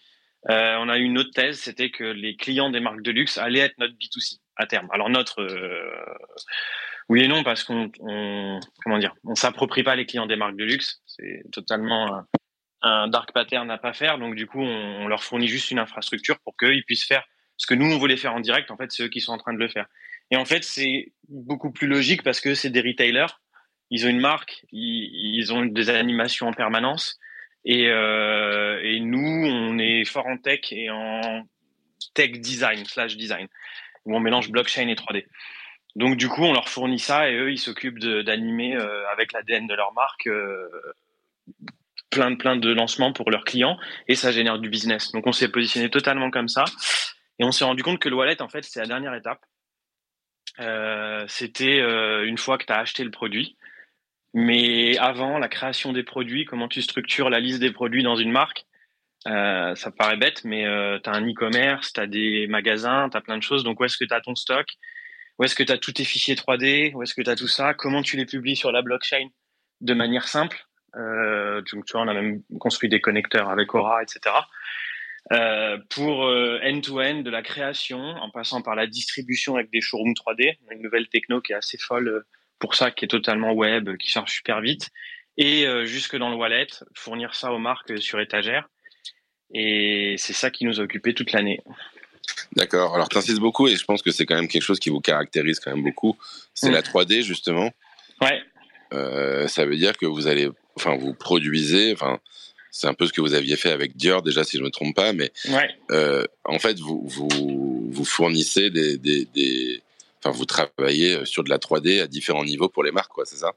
D: euh, on a eu une autre thèse, c'était que les clients des marques de luxe allaient être notre B2C à terme. Alors notre euh, oui et non parce qu'on on, comment dire, on s'approprie pas les clients des marques de luxe. C'est totalement un, dark pattern à pas faire. Donc du coup, on, leur fournit juste une infrastructure pour qu'ils puissent faire ce que nous on voulait faire en direct. En fait, c'est eux qui sont en train de le faire. Et en fait, c'est beaucoup plus logique parce que c'est des retailers. Ils ont une marque, ils, ont des animations en permanence. Et, euh, et nous, on est fort en tech et en tech design slash design où on mélange blockchain et 3D. Donc du coup, on leur fournit ça et eux, ils s'occupent d'animer euh, avec l'ADN de leur marque euh, plein de plein de lancements pour leurs clients et ça génère du business. Donc on s'est positionné totalement comme ça et on s'est rendu compte que le wallet, en fait, c'est la dernière étape. Euh, C'était une fois que tu as acheté le produit. Mais avant, la création des produits, comment tu structures la liste des produits dans une marque, ça paraît bête, mais euh, tu as un e-commerce, tu as des magasins, tu as plein de choses. Donc, où est-ce que tu as ton stock? Où est-ce que tu as tous tes fichiers 3D Où est-ce que tu as tout ça? Comment tu les publies sur la blockchain? De manière simple euh, Donc, tu vois, on a même construit des connecteurs avec Aura, etc. Euh, pour euh, end-to-end de la création, en passant par la distribution avec des showrooms 3D, une nouvelle techno qui est assez folle pour ça, qui est totalement web, qui charge super vite, et jusque dans le wallet, fournir ça aux marques sur étagère. Et c'est ça qui nous a occupé toute l'année.
B: D'accord. Alors, tu insistes beaucoup et je pense que c'est quand même quelque chose qui vous caractérise quand même beaucoup. C'est la 3D, justement.
D: Ouais.
B: Euh, ça veut dire que vous allez, enfin, vous produisez, enfin, c'est un peu ce que vous aviez fait avec Dior déjà, si je ne me trompe pas, mais
D: ouais.
B: euh, en fait, vous, vous, vous fournissez des, des, des, enfin, vous travaillez sur de la 3D à différents niveaux pour les marques, quoi, c'est ça?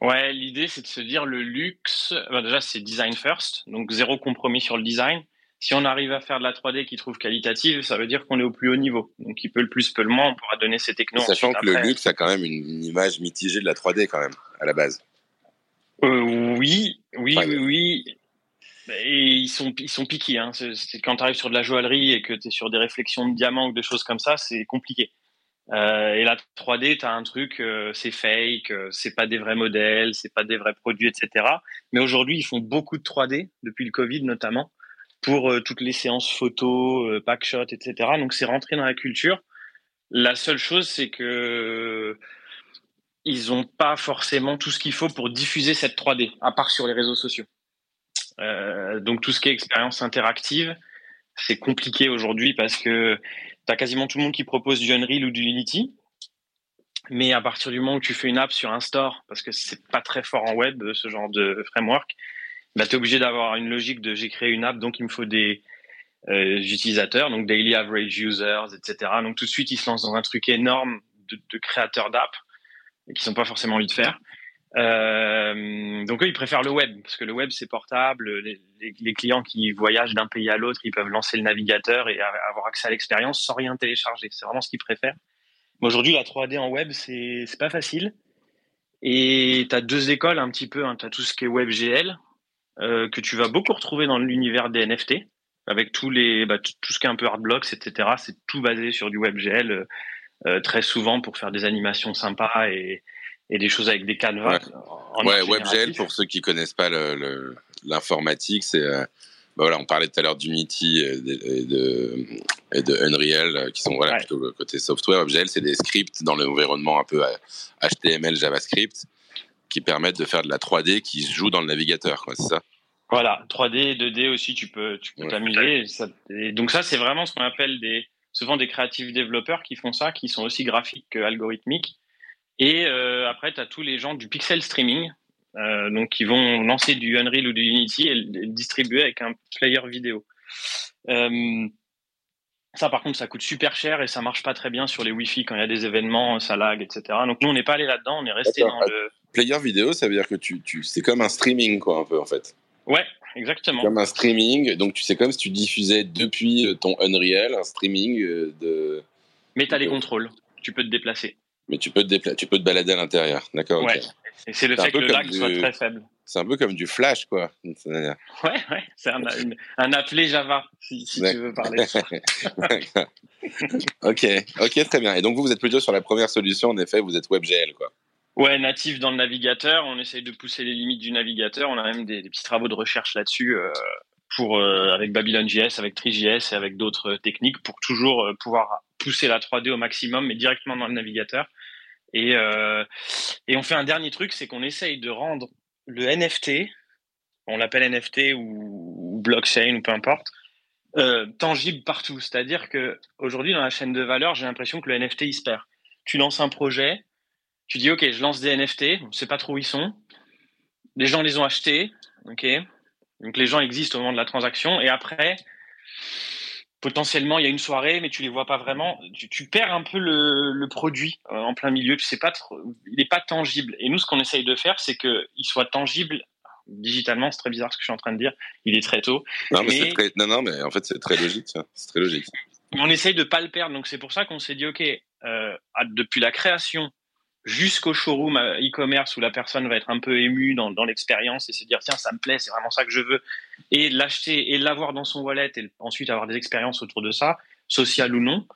D: Ouais, l'idée c'est de se dire le luxe, ben déjà c'est design first, donc zéro compromis sur le design. Si on arrive à faire de la 3D qui trouve qualitative, ça veut dire qu'on est au plus haut niveau. Donc il peut le plus, peut le moins, on pourra donner ces technos.
B: Sachant que le luxe a quand même une, image mitigée de la 3D quand même, à la base.
D: Euh, oui, oui, oui, oui. Et ils sont, ils sont piqués. Hein. Quand tu arrives sur de la joaillerie et que tu es sur des réflexions de diamants ou des choses comme ça, c'est compliqué. Euh, et la 3D, tu as un truc, euh, c'est fake, euh, c'est pas des vrais modèles, c'est pas des vrais produits, etc. Mais aujourd'hui, ils font beaucoup de 3D, depuis le Covid notamment, pour euh, toutes les séances photos, packshot, etc. Donc c'est rentré dans la culture. La seule chose, c'est que ils ont pas forcément tout ce qu'il faut pour diffuser cette 3D, à part sur les réseaux sociaux. donc tout ce qui est expérience interactive, c'est compliqué aujourd'hui parce que tu as quasiment tout le monde qui propose du Unreal ou du Unity. Mais à partir du moment où tu fais une app sur un store, parce que c'est pas très fort en web, ce genre de framework, bah, tu es obligé d'avoir une logique de j'ai créé une app, donc il me faut des euh, utilisateurs, donc daily average users, etc. Donc tout de suite, ils se lancent dans un truc énorme de, créateurs d'app qui sont pas forcément envie de faire. Euh, donc eux, ils préfèrent le web parce que le web c'est portable. Les, clients qui voyagent d'un pays à l'autre, ils peuvent lancer le navigateur et avoir accès à l'expérience sans rien télécharger. C'est vraiment ce qu'ils préfèrent. Aujourd'hui, la 3D en web, c'est pas facile. Et tu as deux écoles un petit peu. Hein. Tu as tout ce qui est WebGL que tu vas beaucoup retrouver dans l'univers des NFT avec tous les bah, tout ce qui est un peu hardblocks, etc. C'est tout basé sur du WebGL euh, euh, très souvent pour faire des animations sympas et et des choses avec des canevas.
B: Ouais, WebGL, pour ceux qui connaissent pas l'informatique, c'est. Euh, bah voilà, on parlait tout à l'heure d'Unity et de, et de, Unreal, euh, qui sont voilà, plutôt côté software. WebGL, c'est des scripts dans l'environnement un peu HTML, euh, JavaScript, qui permettent de faire de la 3D qui se joue dans le navigateur, c'est ça?
D: Voilà, 3D et 2D aussi, tu peux tu peux t'amuser. donc ça, c'est vraiment ce qu'on appelle des souvent des créatifs développeurs qui font ça, qui sont aussi graphiques qu'algorithmiques et euh, après, tu as tous les gens du pixel streaming, euh, donc qui vont lancer du Unreal ou du Unity et le distribuer avec un player vidéo. Euh, Ça, par contre, ça coûte super cher et ça marche pas très bien sur les Wi-Fi quand il y a des événements, ça lag, etc. Donc nous, on n'est pas allé là-dedans, on est resté dans le.
B: Player vidéo, ça veut dire que tu, tu c'est comme un streaming, quoi, un peu en fait.
D: Ouais, exactement.
B: Comme un streaming, donc tu sais comme si tu diffusais depuis euh, ton Unreal un streaming euh, de.
D: Mais tu as les contrôles, tu peux te déplacer.
B: Mais tu peux te déplacer, tu peux te balader à l'intérieur, d'accord.
D: Ouais. Et c'est le fait que le lag soit très faible.
B: C'est un peu comme du Flash, quoi.
D: Ouais, ouais, c'est un, un, appelé Java, si, si tu veux parler de ça. <laughs>
B: ok, ok, très bien. Et donc vous, vous êtes plutôt sur la première solution, en effet, vous êtes WebGL, quoi.
D: Ouais, natif dans le navigateur. On essaye de pousser les limites du navigateur. On a même des, petits travaux de recherche là-dessus euh, pour euh, avec Babylon.js, avec TreeJS et avec d'autres techniques pour toujours euh, pouvoir pousser la 3D au maximum, mais directement dans le navigateur. Et, et on fait un dernier truc, c'est qu'on essaye de rendre le NFT, on l'appelle NFT ou, blockchain ou peu importe, tangible partout. C'est-à-dire que aujourd'hui dans la chaîne de valeur, j'ai l'impression que le NFT il se perd. Tu lances un projet, tu dis, OK, je lance des NFT, on ne sait pas trop où ils sont. Les gens les ont achetés, OK Donc les gens existent au moment de la transaction. Et après, potentiellement, il y a une soirée, mais tu les vois pas vraiment. Tu, perds un peu le, produit euh, en plein milieu. Tu sais pas trop, il n'est pas tangible. Et nous, ce qu'on essaye de faire, c'est qu'il soit tangible digitalement. C'est très bizarre ce que je suis en train de dire. Il est très tôt.
B: Non, mais, très... non, non, mais en fait, c'est très logique. C'est très logique.
D: On essaye de pas le perdre. Donc c'est pour ça qu'on s'est dit, OK, euh, depuis la création jusqu'au showroom euh, e-commerce où la personne va être un peu émue dans, l'expérience et se dire tiens ça me plaît c'est vraiment ça que je veux. Et l'acheter et l'avoir dans son wallet et ensuite avoir des expériences autour de ça sociales ou non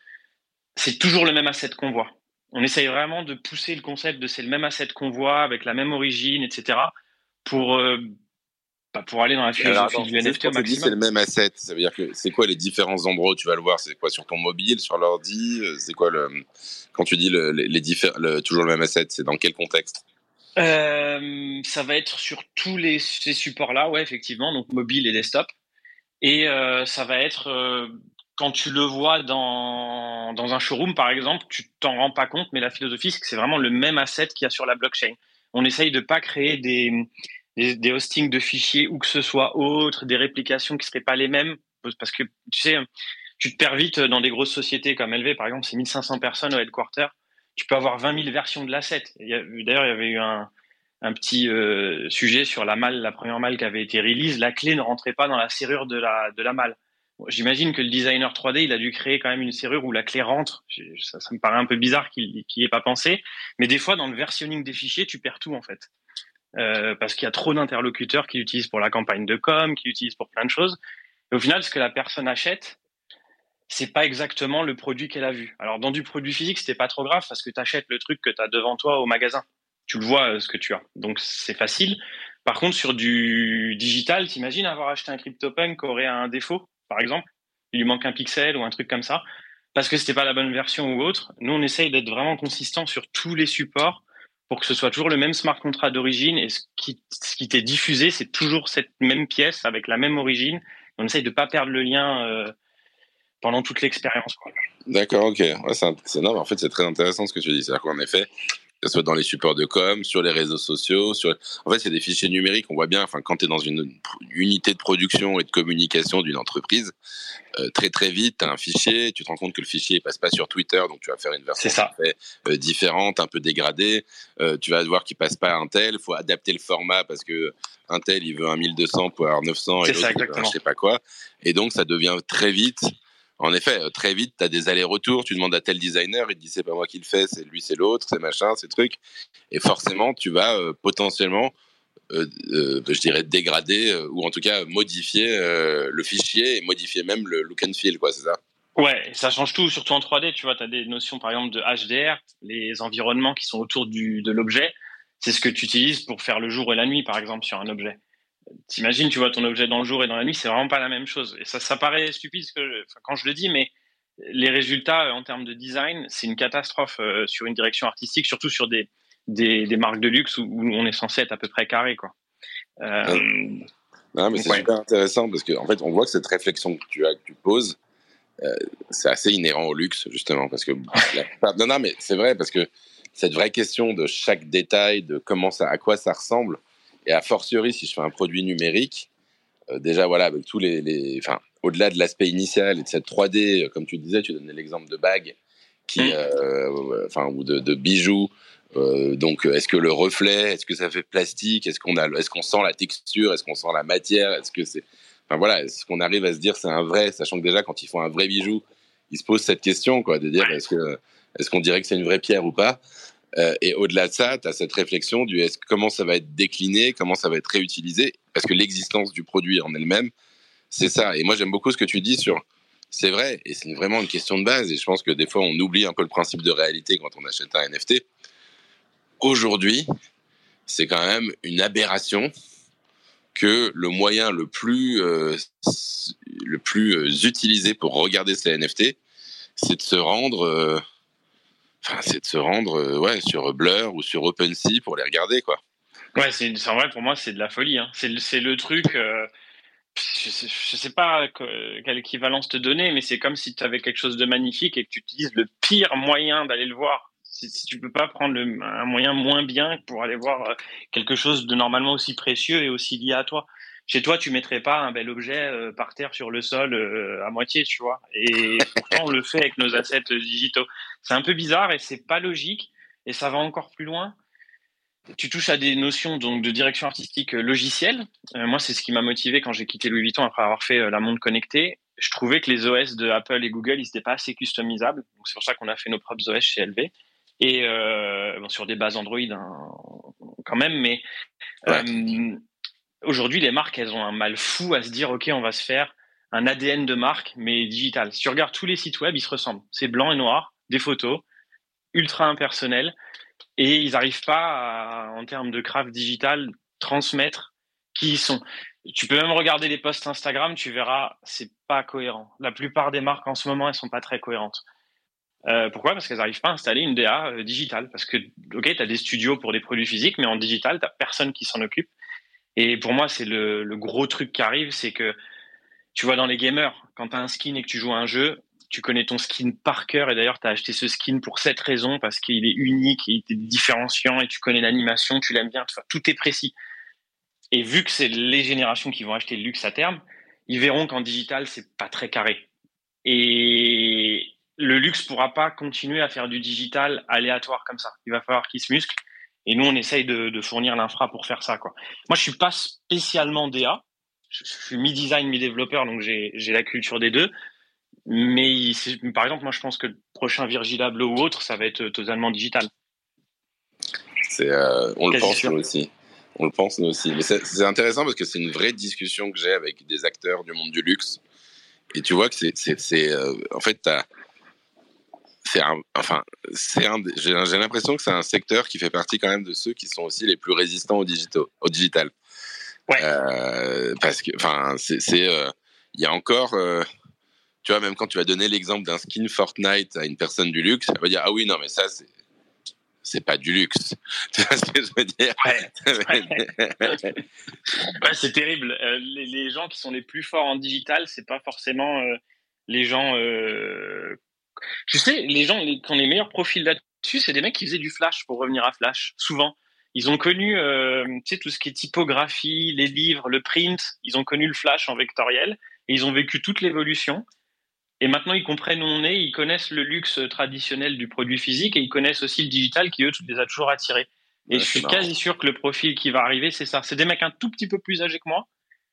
D: c'est toujours le même asset qu'on voit. On essaye vraiment de pousser le concept de c'est le même asset qu'on voit avec la même origine etc pour euh, pour aller dans la philosophie du NFT au maximum.
B: C'est le même asset. Ça veut dire que c'est quoi les différents endroits où tu vas le voir? C'est quoi sur ton mobile, sur l'ordi? C'est quoi le quand tu dis le, les, les toujours le même asset C'est dans quel contexte?
D: Euh, Ça va être sur tous les, ces supports-là, ouais, effectivement, donc mobile et desktop. Et euh, ça va être euh, quand tu le vois dans, dans un showroom, par exemple, tu t'en rends pas compte, mais la philosophie, c'est que c'est vraiment le même asset qu'il y a sur la blockchain. On essaye de pas créer des des, hostings de fichiers ou que ce soit autre, des réplications qui seraient pas les mêmes, parce que tu sais, tu te perds vite dans des grosses sociétés comme LV, par exemple, c'est 1500 personnes au headquarter, tu peux avoir 20 000 versions de l'asset. D'ailleurs, il y avait eu un, petit euh, sujet sur la malle, la première malle qui avait été release, la clé ne rentrait pas dans la serrure de la, de malle. J'imagine que le designer 3D, il a dû créer quand même une serrure où la clé rentre. Ça, ça me paraît un peu bizarre qu'il n'y ait pas pensé. Mais des fois, dans le versionning des fichiers, tu perds tout en fait. Euh, parce qu'il y a trop d'interlocuteurs qui l'utilisent pour la campagne de com, qui l'utilisent pour plein de choses. Et au final, ce que la personne achète, c'est pas exactement le produit qu'elle a vu. Alors dans du produit physique, c'était pas trop grave parce que tu achètes le truc que tu as devant toi au magasin. Tu le vois euh, ce que tu as. Donc c'est facile. Par contre, sur du digital, t'imagines avoir acheté un CryptoPunk qui aurait un défaut, par exemple, il lui manque un pixel ou un truc comme ça, parce que c'était pas la bonne version ou autre. Nous, on essaye d'être vraiment consistant sur tous les supports pour que ce soit toujours le même smart contract d'origine et ce qui, ce t'est diffusé, c'est toujours cette même pièce avec la même origine. On essaye de pas perdre le lien euh, pendant toute l'expérience.
B: D'accord, ok. C'est, en fait, c'est très intéressant ce que tu dis. C'est-à-dire qu'en effet, que ce soit dans les supports de com, sur les réseaux sociaux. Sur... En fait, c'est des fichiers numériques. On voit bien, enfin, quand tu es dans une unité de production et de communication d'une entreprise, euh, très très vite, tu as un fichier, tu te rends compte que le fichier passe pas sur Twitter, donc tu vas faire une version euh, différente, un peu dégradée. Euh, tu vas voir qu'il passe pas à un tel, il faut adapter le format parce que un tel il veut un 1200 pour avoir 900 et l'autre je sais pas quoi. Et donc ça devient très vite en effet, euh, très vite, tu as des allers-retours, tu demandes à tel designer, il te dit c'est pas moi qui le fais, c'est lui, c'est l'autre, c'est machin, c'est truc. Et forcément, tu vas euh, potentiellement, euh, je dirais, dégrader ou en tout cas modifier le fichier et modifier même le look and feel, quoi, c'est ça?
D: Ouais, ça change tout, surtout en 3D. Tu vois, tu as des notions, par exemple, de HDR, les environnements qui sont autour du, de l'objet. C'est ce que tu utilises pour faire le jour et la nuit, par exemple, sur un objet. T'imagines, tu vois ton objet dans le jour et dans la nuit, c'est vraiment pas la même chose. Et ça, ça paraît stupide que quand je le dis, mais les résultats euh, en termes de design, c'est une catastrophe euh, sur une direction artistique, surtout sur des, des, des, marques de luxe où, on est censé être à peu près carré, quoi.
B: Euh, non, mais c'est super intéressant parce qu'en en fait, on voit que cette réflexion que tu as, que tu poses, c'est assez inhérent au luxe, justement, parce que <laughs> non, non, mais c'est vrai parce que cette vraie question de chaque détail, de comment ça, à quoi ça ressemble, et a fortiori, si je fais un produit numérique, euh, déjà, voilà, avec tous les, les enfin, au-delà de l'aspect initial et de cette 3D, comme tu disais, tu donnais l'exemple de bagues, qui,
D: Mm.
B: euh, enfin, ou de, de bijoux. Euh, donc, est-ce que le reflet, est-ce que ça fait plastique, est-ce qu'on a, est-ce qu'on sent la texture, est-ce qu'on sent la matière, est-ce que c'est, enfin voilà, est-ce qu'on arrive à se dire c'est un vrai, sachant que déjà quand ils font un vrai bijou, ils se posent cette question, quoi, de dire est-ce que, est-ce qu'on dirait que c'est une vraie pierre ou pas Euh, Et au-delà de ça, tu as cette réflexion du comment ça va être décliné, comment ça va être réutilisé, parce que l'existence du produit en elle-même, c'est ça. Et moi j'aime beaucoup ce que tu dis sur, c'est vrai, et c'est vraiment une question de base. Et je pense que des fois on oublie un peu le principe de réalité quand on achète un NFT. Aujourd'hui, c'est quand même une aberration que le moyen le plus, euh, le plus euh, utilisé pour regarder ces NFT, c'est de se rendre, c'est de se rendre, euh, ouais, sur Blur ou sur OpenSea pour les regarder, quoi.
D: Ouais, c'est en vrai pour moi c'est de la folie. Hein. C'est le- truc. euh, je, sais, sais pas que- quelle équivalence te donner, mais c'est comme si tu avais quelque chose de magnifique et que tu utilises le pire moyen d'aller le voir. Si, si tu peux pas prendre un moyen moins bien pour aller voir euh, quelque chose de normalement aussi précieux et aussi lié à toi. Chez toi, tu mettrais pas un bel objet par terre sur le sol à moitié, tu vois. Et pourtant, on le fait avec nos assets digitaux. C'est un peu bizarre et c'est pas logique. Et ça va encore plus loin tu touches à des notions donc de direction artistique euh, logicielle. Euh, moi, c'est ce qui m'a motivé quand j'ai quitté Louis Vuitton après avoir fait euh, la montre connectée. Je trouvais que les OS de Apple et Google, ils n'étaient pas assez customisables. Donc c'est pour ça qu'on a fait nos propres OS chez LV et euh, bon, sur des bases Android hein, quand même. Mais aujourd'hui, les marques, elles ont un mal fou à se dire, ok, on va se faire un ADN de marque, mais digital. Si tu regardes tous les sites web, ils se ressemblent. C'est blanc et noir, des photos, ultra impersonnelles et ils n'arrivent pas, à, en termes de craft digital, transmettre qui ils sont. Tu peux même regarder les posts Instagram, tu verras, c'est pas cohérent. La plupart des marques en ce moment, elles sont pas très cohérentes. Euh, pourquoi? Parce qu'elles n'arrivent pas à installer une DA euh, digitale. Parce que, ok, tu as des studios pour des produits physiques, mais en digital, tu personne qui s'en occupe. Et pour moi, c'est le, le, gros truc qui arrive, c'est que tu vois dans les gamers, quand tu as un skin et que tu joues à un jeu, tu connais ton skin par cœur et d'ailleurs tu as acheté ce skin pour cette raison parce qu'il est unique il est différenciant et tu connais l'animation, tu l'aimes bien, tout est précis. Et vu que c'est les générations qui vont acheter le luxe à terme, ils verront qu'en digital c'est pas très carré. Et le luxe pourra pas continuer à faire du digital aléatoire comme ça. Il va falloir qu'il se muscle. Et nous on essaye de, de fournir l'infra pour faire ça quoi. Moi je suis pas spécialement DA, je, je suis mi-design mi-développeur donc j'ai la culture des deux. Mais par exemple, moi, je pense que le prochain Virgilable ou autre, ça va être totalement digital.
B: C'est, euh, on le pense nous aussi. On le pense nous aussi. Mais c'est intéressant parce que c'est une vraie discussion que j'ai avec des acteurs du monde du luxe. Et tu vois que c'est, c'est, euh, en fait, c'est un, enfin, c'est un, j'ai l'impression que c'est un secteur qui fait partie quand même de ceux qui sont aussi les plus résistants au, au digital.
D: Ouais.
B: Euh, parce que, enfin, c'est, il euh, y a encore tu vois, même quand tu vas donner l'exemple d'un skin Fortnite à une personne du luxe, elle va dire Ah oui, non, mais ça, c'est. C'est pas du luxe. <laughs> Tu vois ce que je veux dire?
D: Ouais. <laughs> ouais, c'est terrible. Euh, les, les, gens qui sont les plus forts en digital, c'est pas forcément euh, les gens. Euh... Je sais, les gens les, qui ont les meilleurs profils là-dessus, c'est des mecs qui faisaient du Flash pour revenir à Flash. Souvent, ils ont connu, euh, tu sais, tout ce qui est typographie, les livres, le print. Ils ont connu le Flash en vectoriel et ils ont vécu toute l'évolution. Et maintenant, ils comprennent où on est, ils connaissent le luxe traditionnel du produit physique et ils connaissent aussi le digital qui, eux, les a toujours attirés. Et ouais, je suis marrant. quasi sûr que le profil qui va arriver, c'est ça. C'est des mecs un tout petit peu plus âgés que moi.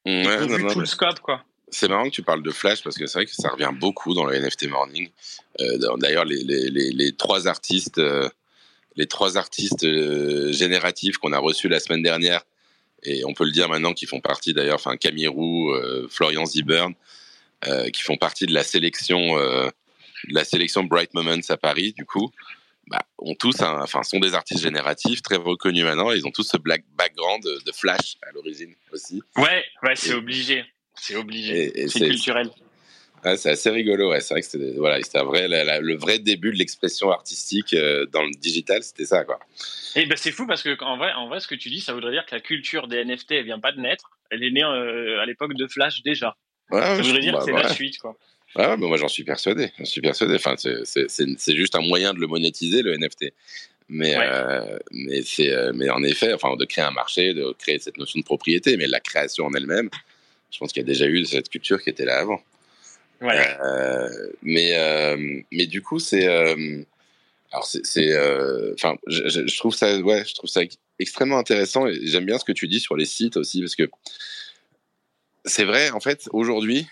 B: Ouais, non,
D: vu
B: non,
D: tout
B: mais-
D: le scope, quoi.
B: C'est marrant que tu parles de Flash parce que c'est vrai que ça revient beaucoup dans le NFT Morning. Euh, D'ailleurs, les, les, les, les trois artistes, euh, les trois artistes euh, génératifs qu'on a reçus la semaine dernière, et on peut le dire maintenant, qui font partie d'ailleurs, enfin Camille Roux, Florian Ziburn, euh, qui font partie de la sélection, euh, de la sélection Bright Moments à Paris, du coup, bah, ont tous, un- enfin, sont des artistes génératifs très reconnus maintenant. Ils ont tous ce black background de, de Flash à l'origine aussi.
D: Ouais, ouais, c'est obligé. C'est obligé. C'est culturel.
B: C'est assez rigolo, ouais. C'est vrai que c'était voilà, vrai, la- la- le vrai début de l'expression artistique euh, dans le digital, c'était ça, quoi.
D: Et ben c'est fou parce que en vrai, en vrai, ce que tu dis, ça voudrait dire que la culture des NFT, elle vient pas de naître. Elle est née euh, à l'époque de Flash déjà. Ça
B: je-
D: voudrait dire
B: bah,
D: que c'est
B: ouais.
D: la suite, quoi.
B: Ouais, mais moi j'en suis persuadé. J'en suis persuadé. Enfin, c'est- c'est c'est- c'est juste un moyen de le monétiser, le NFT. Mais,
D: Ouais.
B: euh, mais, c'est, euh, mais en effet, enfin, de créer un marché, de créer cette notion de propriété, mais la création en elle-même, Je pense qu'il y a déjà eu cette culture qui était là avant.
D: Ouais.
B: Euh, mais, euh, mais du coup, c'est. alors, c'est. c'est, Enfin, je, je- je trouve ça, ouais, je trouve ça extrêmement intéressant et j'aime bien ce que tu dis sur les sites aussi parce que c'est vrai, en fait, aujourd'hui,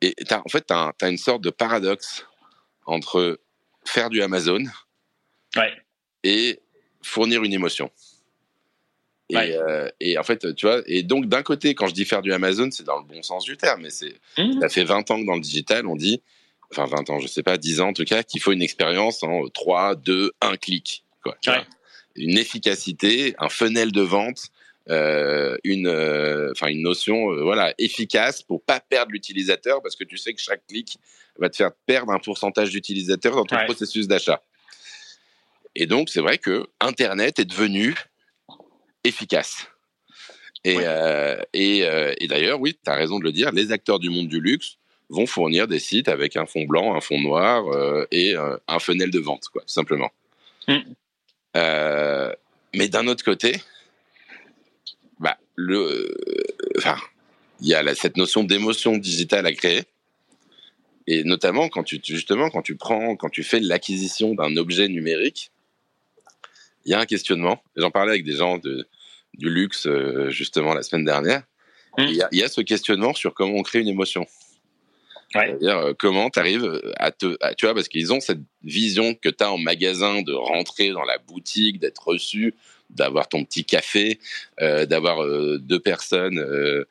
B: et en fait, tu as, une sorte de paradoxe entre faire du Amazon
D: Ouais.
B: et fournir une émotion. Et,
D: Ouais.
B: euh, et en fait, tu vois, et donc d'un côté, quand je dis faire du Amazon, c'est dans le bon sens du terme, mais c'est
D: Mhm.
B: ça fait 20 ans que dans le digital, on dit, enfin 20 ans, je sais pas, 10 ans en tout cas, qu'il faut une expérience en 3, 2, 1 clic. Quoi,
D: Ouais.
B: Une efficacité, un funnel de vente, une, euh, enfin une notion euh, voilà, efficace pour pas perdre l'utilisateur parce que tu sais que chaque clic va te faire perdre un pourcentage d'utilisateurs dans ton
D: Ouais.
B: processus d'achat. Et donc, c'est vrai que Internet est devenu efficace. Et, euh, et, euh, et d'ailleurs, oui, tu as raison de le dire, les acteurs du monde du luxe vont fournir des sites avec un fond blanc, un fond noir euh, et euh, un funnel de vente, quoi, tout simplement.
D: Mm.
B: Euh, mais d'un autre côté, bah, le, euh, enfin, il y a la- cette notion d'émotion digitale à créer. Et notamment quand tu, justement, quand tu prends, quand tu fais l'acquisition d'un objet numérique, il y a un questionnement. J'en parlais avec des gens de, du luxe, euh, justement, la semaine dernière.
D: Mm.
B: Il y, a, il y a ce questionnement sur comment on crée une émotion.
D: Ouais.
B: C'est-à-dire euh, comment tu arrives à te. à- tu vois, parce qu'ils ont cette vision que tu as en magasin de rentrer dans la boutique, d'être reçu, d'avoir ton petit café, euh, d'avoir euh, deux personnes euh,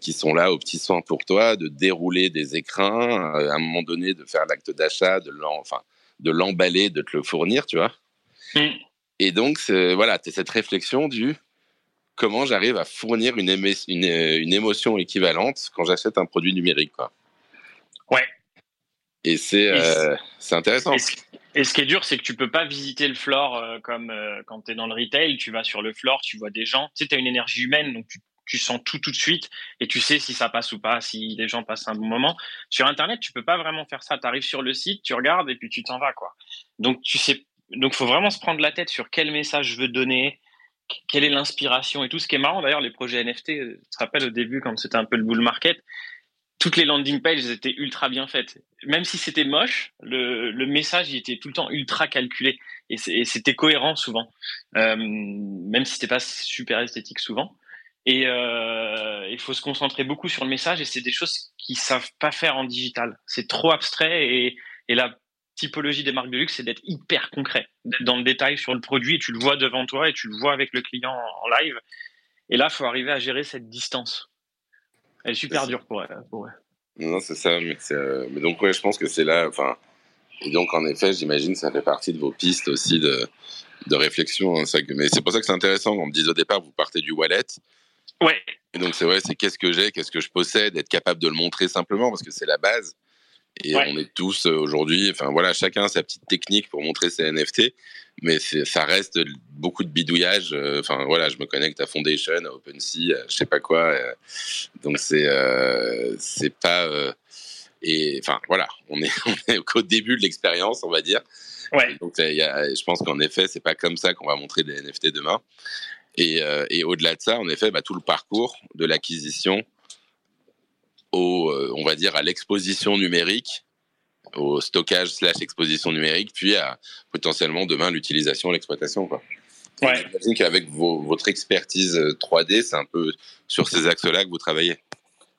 B: qui sont là aux petits soins pour toi, de dérouler des écrins, à un moment donné de faire l'acte d'achat, de enfin, de l'emballer, de te le fournir, tu vois.
D: Mm.
B: Et donc, voilà, tu cette réflexion du comment j'arrive à fournir une, une, une émotion équivalente quand j'achète un produit numérique. Quoi.
D: Ouais.
B: Et c'est euh, intéressant.
D: Et ce, et ce qui est dur, c'est que tu peux pas visiter le floor euh, comme euh, quand tu es dans le retail. Tu vas sur le floor, tu vois des gens. Tu sais, as une énergie humaine, donc tu, tu sens tout tout de suite et tu sais si ça passe ou pas, si les gens passent un bon moment. Sur Internet, tu peux pas vraiment faire ça. Tu arrives sur le site, tu regardes et puis tu t'en vas. quoi. Donc, tu sais, donc faut vraiment se prendre la tête sur quel message je veux donner, quelle est l'inspiration et tout. Ce qui est marrant d'ailleurs, les projets NFT, euh, tu te rappelles au début quand c'était un peu le bull market, toutes les landing pages étaient ultra bien faites. Même si c'était moche, le, message était tout le temps ultra calculé et c'était cohérent souvent, euh, même si c'était pas super esthétique souvent. Et euh, il faut se concentrer beaucoup sur le message et c'est des choses qu'ils savent pas faire en digital. C'est trop abstrait et, et la typologie des marques de luxe, c'est d'être hyper concret, d'être dans le détail sur le produit et tu le vois devant toi et tu le vois avec le client en live. Et là, faut arriver à gérer cette distance. Elle est super dure pour, pour
B: Non, c'est ça. Mais, euh, mais donc, ouais, je pense que c'est là. Enfin, et donc, en effet, j'imagine que ça fait partie de vos pistes aussi de, de réflexion. hein, ça mais c'est pour ça que c'est intéressant. On me disait au départ, vous partez du wallet.
D: Ouais,
B: Et donc, c'est vrai, c'est qu'est-ce que j'ai, qu'est-ce que je possède, être capable de le montrer simplement, parce que c'est la base. Et
D: Ouais.
B: on est tous euh, aujourd'hui, enfin voilà, chacun a sa petite technique pour montrer ses NFT, mais ça reste beaucoup de bidouillage. euh, Enfin voilà, je me connecte à Foundation, à OpenSea, à je sais pas quoi. euh, donc c'est euh, c'est pas. euh, et enfin voilà, on est, <laughs> on est qu'au début de l'expérience, on va dire.
D: ouais.
B: Donc, il y a- je pense qu'en effet, c'est pas comme ça qu'on va montrer des NFT demain. Et, euh, et au-delà de ça, en effet, bah, tout le parcours de l'acquisition au, euh, on va dire, à l'exposition numérique, au stockage slash exposition numérique, puis à potentiellement demain l'utilisation, l'exploitation. Quoi.
D: Ouais.
B: J'imagine qu'avec vos- votre expertise euh, 3D, c'est un peu sur ces axes-là que vous travaillez.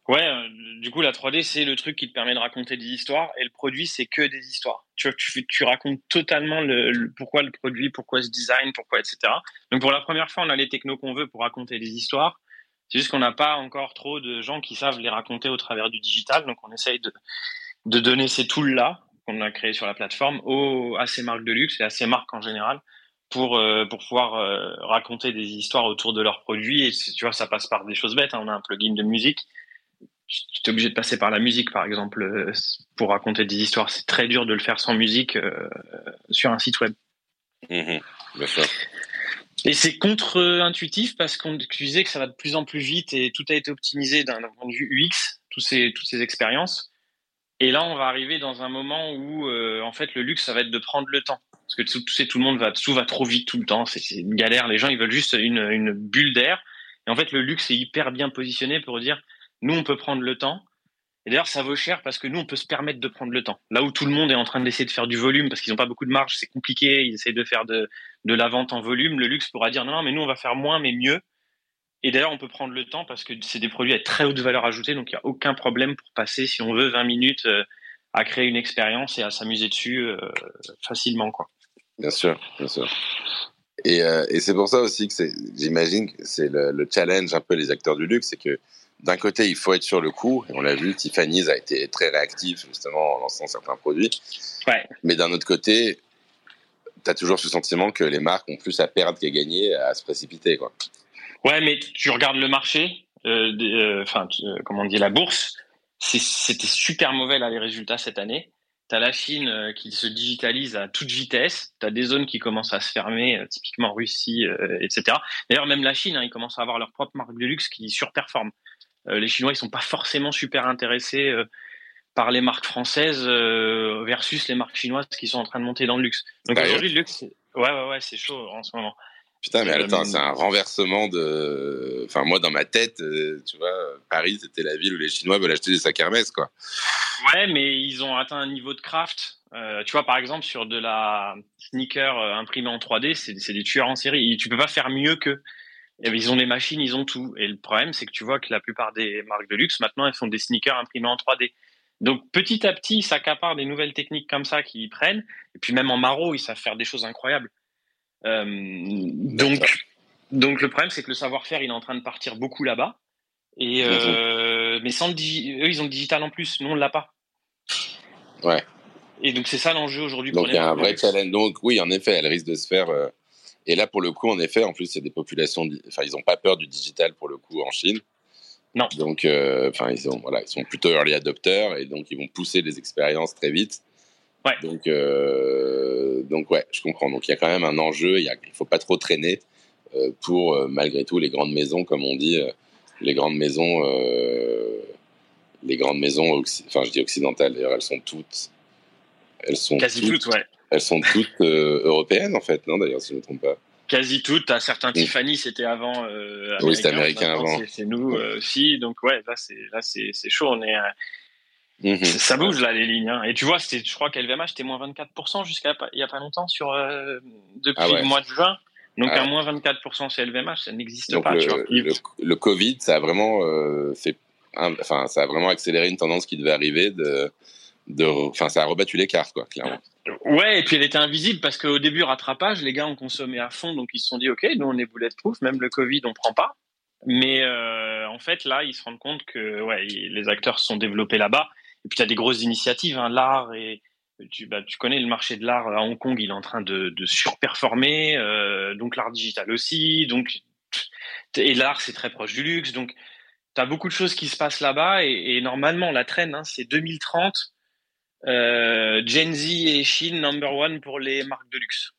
D: Ouais, euh, du coup, la 3D, c'est le truc qui te permet de raconter des histoires et le produit, c'est que des histoires. Tu, racontes totalement le, le- pourquoi le produit, pourquoi ce design, pourquoi, etc. Donc, pour la première fois, on a les technos qu'on veut pour raconter des histoires. C'est juste qu'on n'a pas encore trop de gens qui savent les raconter au travers du digital. Donc, on essaye de, de donner ces tools-là qu'on a créés sur la plateforme aux, à ces marques de luxe et à ces marques en général pour, euh, pour pouvoir euh, raconter des histoires autour de leurs produits. Et tu vois, ça passe par des choses bêtes. hein. On a un plugin de musique tu es obligé de passer par la musique, par exemple, euh, pour raconter des histoires. C'est très dur de le faire sans musique euh, sur un site web.
B: Bien sûr.
D: Et c'est contre-intuitif parce qu'on disait que ça va de plus en plus vite et tout a été optimisé d'un d'un point de vue UX, tous ces, toutes ces expériences. Et là, on va arriver dans un moment où, euh, en fait, le luxe, ça va être de prendre le temps. Parce que tout, tout, tout le monde va, tout va trop vite tout le temps. C'est une galère. Les gens, ils veulent juste une, une bulle d'air. Et en fait, le luxe est hyper bien positionné pour dire, nous, on peut prendre le temps. Et d'ailleurs, ça vaut cher parce que nous, on peut se permettre de prendre le temps. Là où tout le monde est en train d'essayer de faire du volume parce qu'ils n'ont pas beaucoup de marge, c'est compliqué, ils essayent de faire de, de la vente en volume. Le luxe pourra dire, non, non, mais nous, on va faire moins, mais mieux. Et d'ailleurs, on peut prendre le temps parce que c'est des produits à très haute valeur ajoutée, donc il n'y a aucun problème pour passer, si on veut, 20 minutes euh, à créer une expérience et à s'amuser dessus euh, facilement. Quoi.
B: Bien sûr, bien sûr. Et, euh, et c'est pour ça aussi que j'imagine c'est le, le, challenge un peu les acteurs du luxe, c'est que d'un côté, il faut être sur le coup, et on l'a vu, Tiffany's a été très réactif justement en lançant certains produits.
D: Ouais.
B: Mais d'un autre côté, tu as toujours ce sentiment que les marques ont plus à perdre qu'à gagner à se précipiter. Quoi.
D: Ouais, mais tu regardes le marché, enfin, euh, euh, comment on dit, la bourse, c'était super mauvais là les résultats cette année. Tu as la Chine euh, qui se digitalise à toute vitesse, tu as des zones qui commencent à se fermer, typiquement Russie, etc. D'ailleurs, même la Chine, hein, ils commencent à avoir leur propre marque de luxe qui surperforme. les Chinois, ils sont pas forcément super intéressés par les marques françaises versus les marques chinoises qui sont en train de monter dans le luxe. Donc aujourd'hui, le luxe, ouais, ouais, ouais, c'est chaud en ce moment.
B: Putain, mais attends, c'est un renversement de. Enfin, moi, dans ma tête, euh, tu vois, Paris, c'était la ville où les Chinois veulent acheter des sacs Hermès, quoi.
D: Ouais, mais ils ont atteint un niveau de craft. Euh, tu vois, par exemple, sur de la sneaker euh, imprimée en 3D, c'est des tueurs en série. Et tu peux pas faire mieux que. Ben, ils ont les machines, ils ont tout. Et le problème, c'est que tu vois que la plupart des marques de luxe, maintenant, elles font des sneakers imprimés en 3D. Donc, petit à petit, ils s'accaparent des nouvelles techniques comme ça qu'ils prennent. Et puis, même en maro, ils savent faire des choses incroyables. Euh, donc, donc le problème, c'est que le savoir-faire, il est en train de partir beaucoup là-bas. Et euh, mais sans le eux, ils ont le digital en plus. Nous, on l'a pas.
B: Ouais.
D: Et donc c'est ça l'enjeu aujourd'hui.
B: Donc il y a un vrai challenge. Donc oui, en effet, elle risque de se faire. Euh, et là, pour le coup, en effet, en plus, c'est des populations. Enfin, ils n'ont pas peur du digital pour le coup en Chine.
D: Non.
B: Donc, enfin, ils sont voilà, ils sont plutôt early adopters et donc ils vont pousser les expériences très vite.
D: Ouais.
B: Donc, euh, donc ouais, je comprends. Donc il y a quand même un enjeu. Il ne faut pas trop traîner euh, pour euh, malgré tout les grandes maisons, comme on dit, les grandes maisons, les grandes maisons. Enfin, je dis occidentales. D'ailleurs, elles sont toutes, elles sont
D: quasi toutes,
B: toutes
D: ouais.
B: Elles sont toutes européennes en fait, non D'ailleurs, si je ne me trompe pas.
D: Quasi toutes. À certains Tiffany, c'était avant.
B: oui, c'était américain avant.
D: C'est nous aussi. Donc ouais, là c'est là c'est chaud. On est Mmh. Ça bouge là les lignes. Hein. Et tu vois, je crois qu'LVMH c'était moins 24% jusqu'à il y a pas longtemps sur euh, depuis
B: ah ouais.
D: le mois de juin. Donc
B: Ah
D: un
B: ouais.
D: moins 24% chez LVMH, ça n'existe pas.
B: le,
D: tu vois.
B: le, le Covid, ça a vraiment euh, fait, enfin, ça a vraiment accéléré une tendance qui devait arriver de, enfin, ça a rebattu les cartes, quoi, clairement.
D: Ouais, et puis elle était invisible parce qu'au début rattrapage, les gars ont consommé à fond, donc ils se sont dit ok, nous on est bulletproof, même le Covid on prend pas. Mais euh, en fait là, ils se rendent compte que ouais, les acteurs se sont développés là-bas. Et puis tu as des grosses initiatives, hein, l'art et tu, bah, tu connais le marché de l'art à Hong Kong, il est en train de, surperformer, euh, donc l'art digital aussi, donc et l'art c'est très proche du luxe, donc tu as beaucoup de choses qui se passent là-bas et, et normalement la traîne, hein, c'est 2030, euh, Gen Z et Chine number one pour les marques de luxe.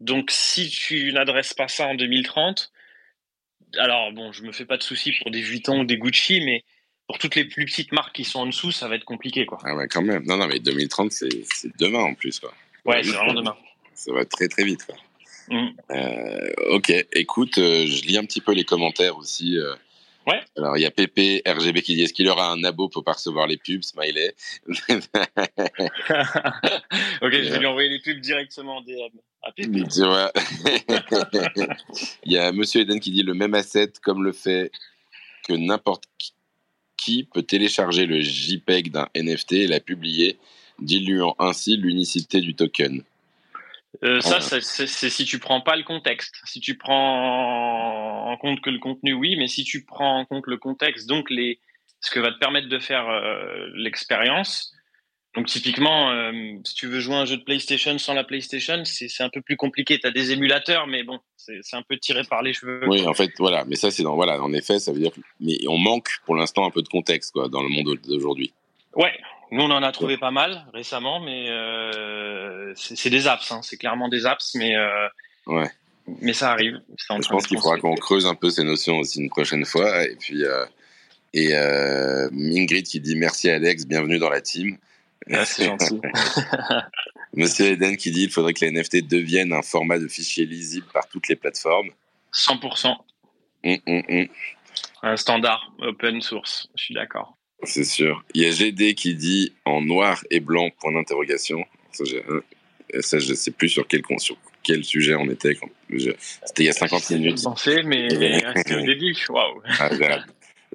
D: Donc si tu n'adresses pas ça en 2030, alors bon, je me fais pas de soucis pour des Vuitton ou des Gucci, mais pour toutes les plus petites marques qui sont en dessous, ça va être compliqué quoi.
B: Ah ouais, quand même. Non, non, mais 2030, c'est demain en plus, quoi.
D: Ouais, c'est vraiment demain.
B: Ça va très très vite, quoi.
D: Mm.
B: Euh, ok, écoute, euh, je lis un petit peu les commentaires aussi. euh.
D: Ouais.
B: Alors, il y a PP, RGB qui dit est-ce qu'il aura un abo pour pas recevoir les pubs? Smiley. <laughs>
D: ok, je vais lui envoyer les pubs directement en DM. À Pépé.
B: Tu vois. Il y a Monsieur Eden qui dit le même asset comme le fait que n'importe qui- qui peut télécharger le JPEG d'un NFT et la publier, diluant ainsi l'unicité du token.
D: Euh, ça, c'est si tu prends pas le contexte. Si tu prends en compte que le contenu, oui, mais si tu prends en compte le contexte, donc les, ce que va te permettre de faire euh, l'expérience. Donc typiquement, euh, si tu veux jouer un jeu de PlayStation sans la PlayStation, c'est un peu plus compliqué. Tu as des émulateurs, mais bon, c'est un peu tiré par les cheveux.
B: Oui, en fait, voilà. Mais ça, c'est dans, voilà, en effet, ça veut dire que, mais on manque pour l'instant un peu de contexte, quoi, dans le monde d'aujourd'hui.
D: Ouais, nous on en a trouvé pas mal récemment, mais euh, c'est des apps, hein. c'est clairement des apps, mais euh,
B: Ouais.
D: mais ça arrive. En
B: Je pense qu'il faudra qu'on creuse un peu ces notions aussi une prochaine fois. Et puis, et Ingrid qui dit merci Alex, bienvenue dans la team.
D: Ah, c'est <laughs> gentil. <laughs>
B: Monsieur Eden qui dit il faudrait que les NFT deviennent un format de fichier lisible par toutes les plateformes.
D: 100%.
B: Hum, hum, hum.
D: Un standard open source, je suis d'accord.
B: C'est sûr. Il y a GD qui dit en noir et blanc, point d'interrogation. Ça, je sais plus sur quel, con- sur quel sujet on était. C'était il y a 50 minutes.
D: Pensé, mais <laughs> début. Waouh.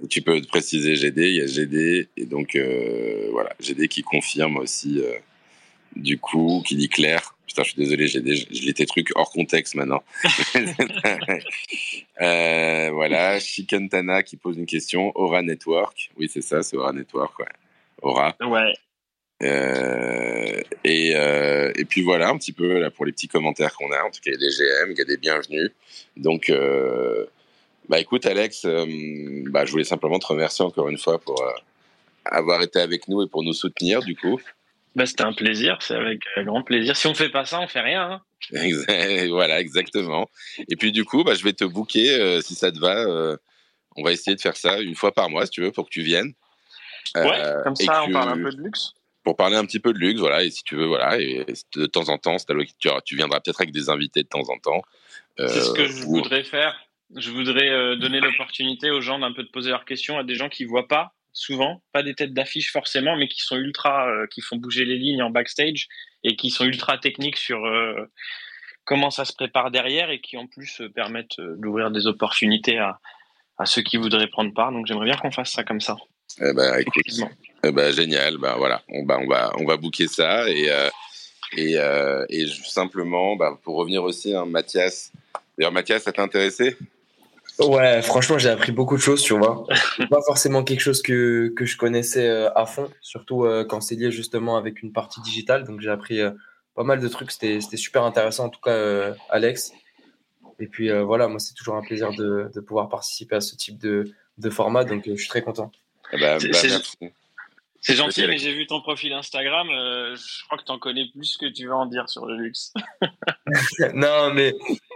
B: Tu peux te préciser GD, il y a GD, et donc euh, voilà, GD qui confirme aussi, euh, du coup, qui dit clair. Putain, je suis désolé, GD, je, je lis tes trucs hors contexte maintenant. <laughs> Euh, voilà, Shikentana qui pose une question, Aura Network, oui, c'est ça, c'est Aura Network, ouais. Aura.
D: Ouais.
B: Euh, et, euh, et puis voilà un petit peu là pour les petits commentaires qu'on a. En tout cas, il y a des GM, il y a des bienvenus. Donc, euh, bah écoute Alex, euh, bah, je voulais simplement te remercier encore une fois pour euh, avoir été avec nous et pour nous soutenir du coup.
D: Bah, c'était un plaisir, c'est avec euh, grand plaisir. Si on fait pas ça, on fait rien. hein. <laughs>
B: Voilà, exactement. Et puis du coup, bah, je vais te booker euh, si ça te va. on va essayer de faire ça une fois par mois si tu veux pour que tu viennes.
D: Ouais, comme ça, on
B: que-
D: parle un peu de luxe.
B: pour parler un petit peu de luxe, voilà, et si tu veux, voilà, et de temps en temps, tu, tu viendras peut-être avec des invités de temps en temps.
D: C'est ce que je
B: ou-
D: voudrais faire. Je voudrais euh, donner l'opportunité aux gens d'un peu de poser leurs questions à des gens qui voient pas souvent, pas des têtes d'affiche forcément, mais qui sont ultra, euh, qui font bouger les lignes en backstage et qui sont ultra techniques sur euh, comment ça se prépare derrière et qui en plus euh, permettent d'ouvrir des opportunités à, à ceux qui voudraient prendre part. Donc j'aimerais bien qu'on fasse ça comme ça.
B: Eh ben, écoute, eh ben, génial, bah voilà, on, bah, on va, on va booker ça et et, simplement, pour revenir aussi, hein, Mathias. D'ailleurs, Mathias, ça t'a intéressé
E: Ouais, franchement, j'ai appris beaucoup de choses, tu vois. Pas forcément quelque chose que, que je connaissais euh, à fond, surtout euh, quand c'est lié justement avec une partie digitale. Donc, j'ai appris euh, pas mal de trucs. C'était c'était super intéressant, en tout cas, Alex. Et puis, voilà, moi, c'est toujours un plaisir de, de pouvoir participer à ce type de, de format. Donc, je suis très content.
B: Eh ben, bah, merci.
D: C'est gentil, mais j'ai vu ton profil Instagram. euh, je crois que tu en connais plus que tu veux en dire sur le luxe. <laughs>
E: non, mais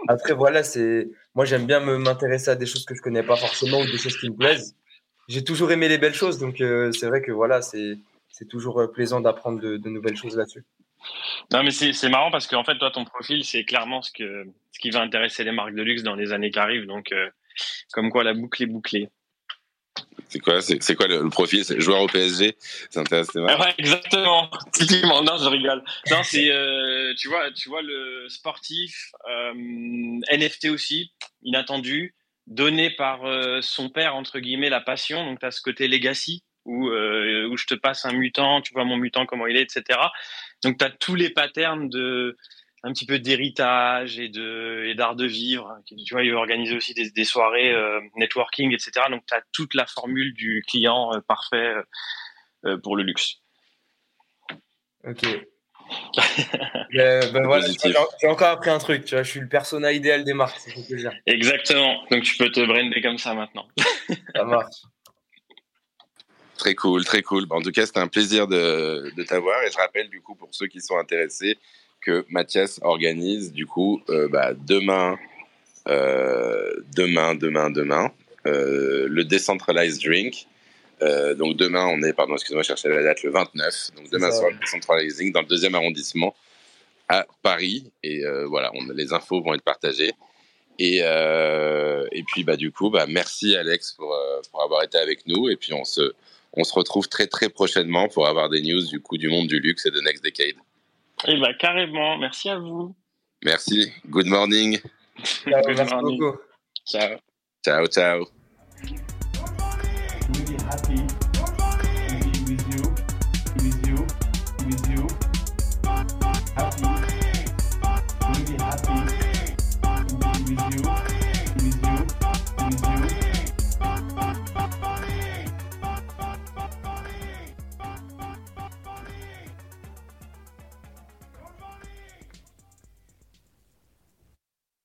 E: après, voilà, c'est. Moi, j'aime bien me- m'intéresser à des choses que je connais pas forcément ou des choses qui me plaisent. J'ai toujours aimé les belles choses, donc euh, c'est vrai que voilà, c'est c'est toujours euh, plaisant d'apprendre de, de nouvelles choses là-dessus.
D: Non, mais c'est c'est marrant parce qu'en fait, toi, ton profil, c'est clairement ce, que, ce qui va intéresser les marques de luxe dans les années qui arrivent. Donc, euh, comme quoi, la boucle est bouclée.
B: C'est quoi, c'est c'est quoi le, profil? C'est joueur au PSG tes marques
D: Ah exactement. <laughs> Typiquement. Non, je rigole. Non, c'est, euh, tu vois, tu vois le sportif, euh, NFT aussi, inattendu, donné par euh, son père, entre guillemets, la passion. Donc, tu as ce côté legacy où, où je te passe un mutant, tu vois mon mutant, comment il est, etc. Donc, tu as tous les patterns de un petit peu d'héritage et de et d'art de vivre. Tu vois, il organise aussi des, des soirées euh, networking, etc. Donc, tu as toute la formule du client euh, parfait euh, pour le luxe.
E: Ok. <laughs> ben, ben voilà, j'ai j'ai encore appris un truc, tu vois, je suis le persona idéal des marques, plaisir.
D: Exactement. Donc tu peux te brander comme ça maintenant.
E: Ça marche. <laughs>
B: Très cool, très cool. Bah, En tout cas, c'était un plaisir de, de t'avoir. Et je rappelle, du coup, pour ceux qui sont intéressés, que Mathias organise, du coup, euh, bah, demain, euh, demain, demain, demain, euh, le Decentralized Drink. Donc demain, on est, pardon, excusez-moi, je cherchais la date, le 29. Donc demain soir, le Decentralized Drink dans le deuxième arrondissement à Paris. Et voilà, on, les infos vont être partagées. Et, et puis, bah, du coup, bah, merci Alex pour, pour avoir été avec nous. Et puis, on se, on se retrouve très très prochainement pour avoir des news du coup du monde du luxe et de Next Decade.
D: Eh ben carrément. Merci à vous.
B: Merci. Good morning.
E: Ciao,
D: Good
E: merci
D: morning.
E: beaucoup.
D: Ciao.
B: Ciao, ciao.
A: Really happy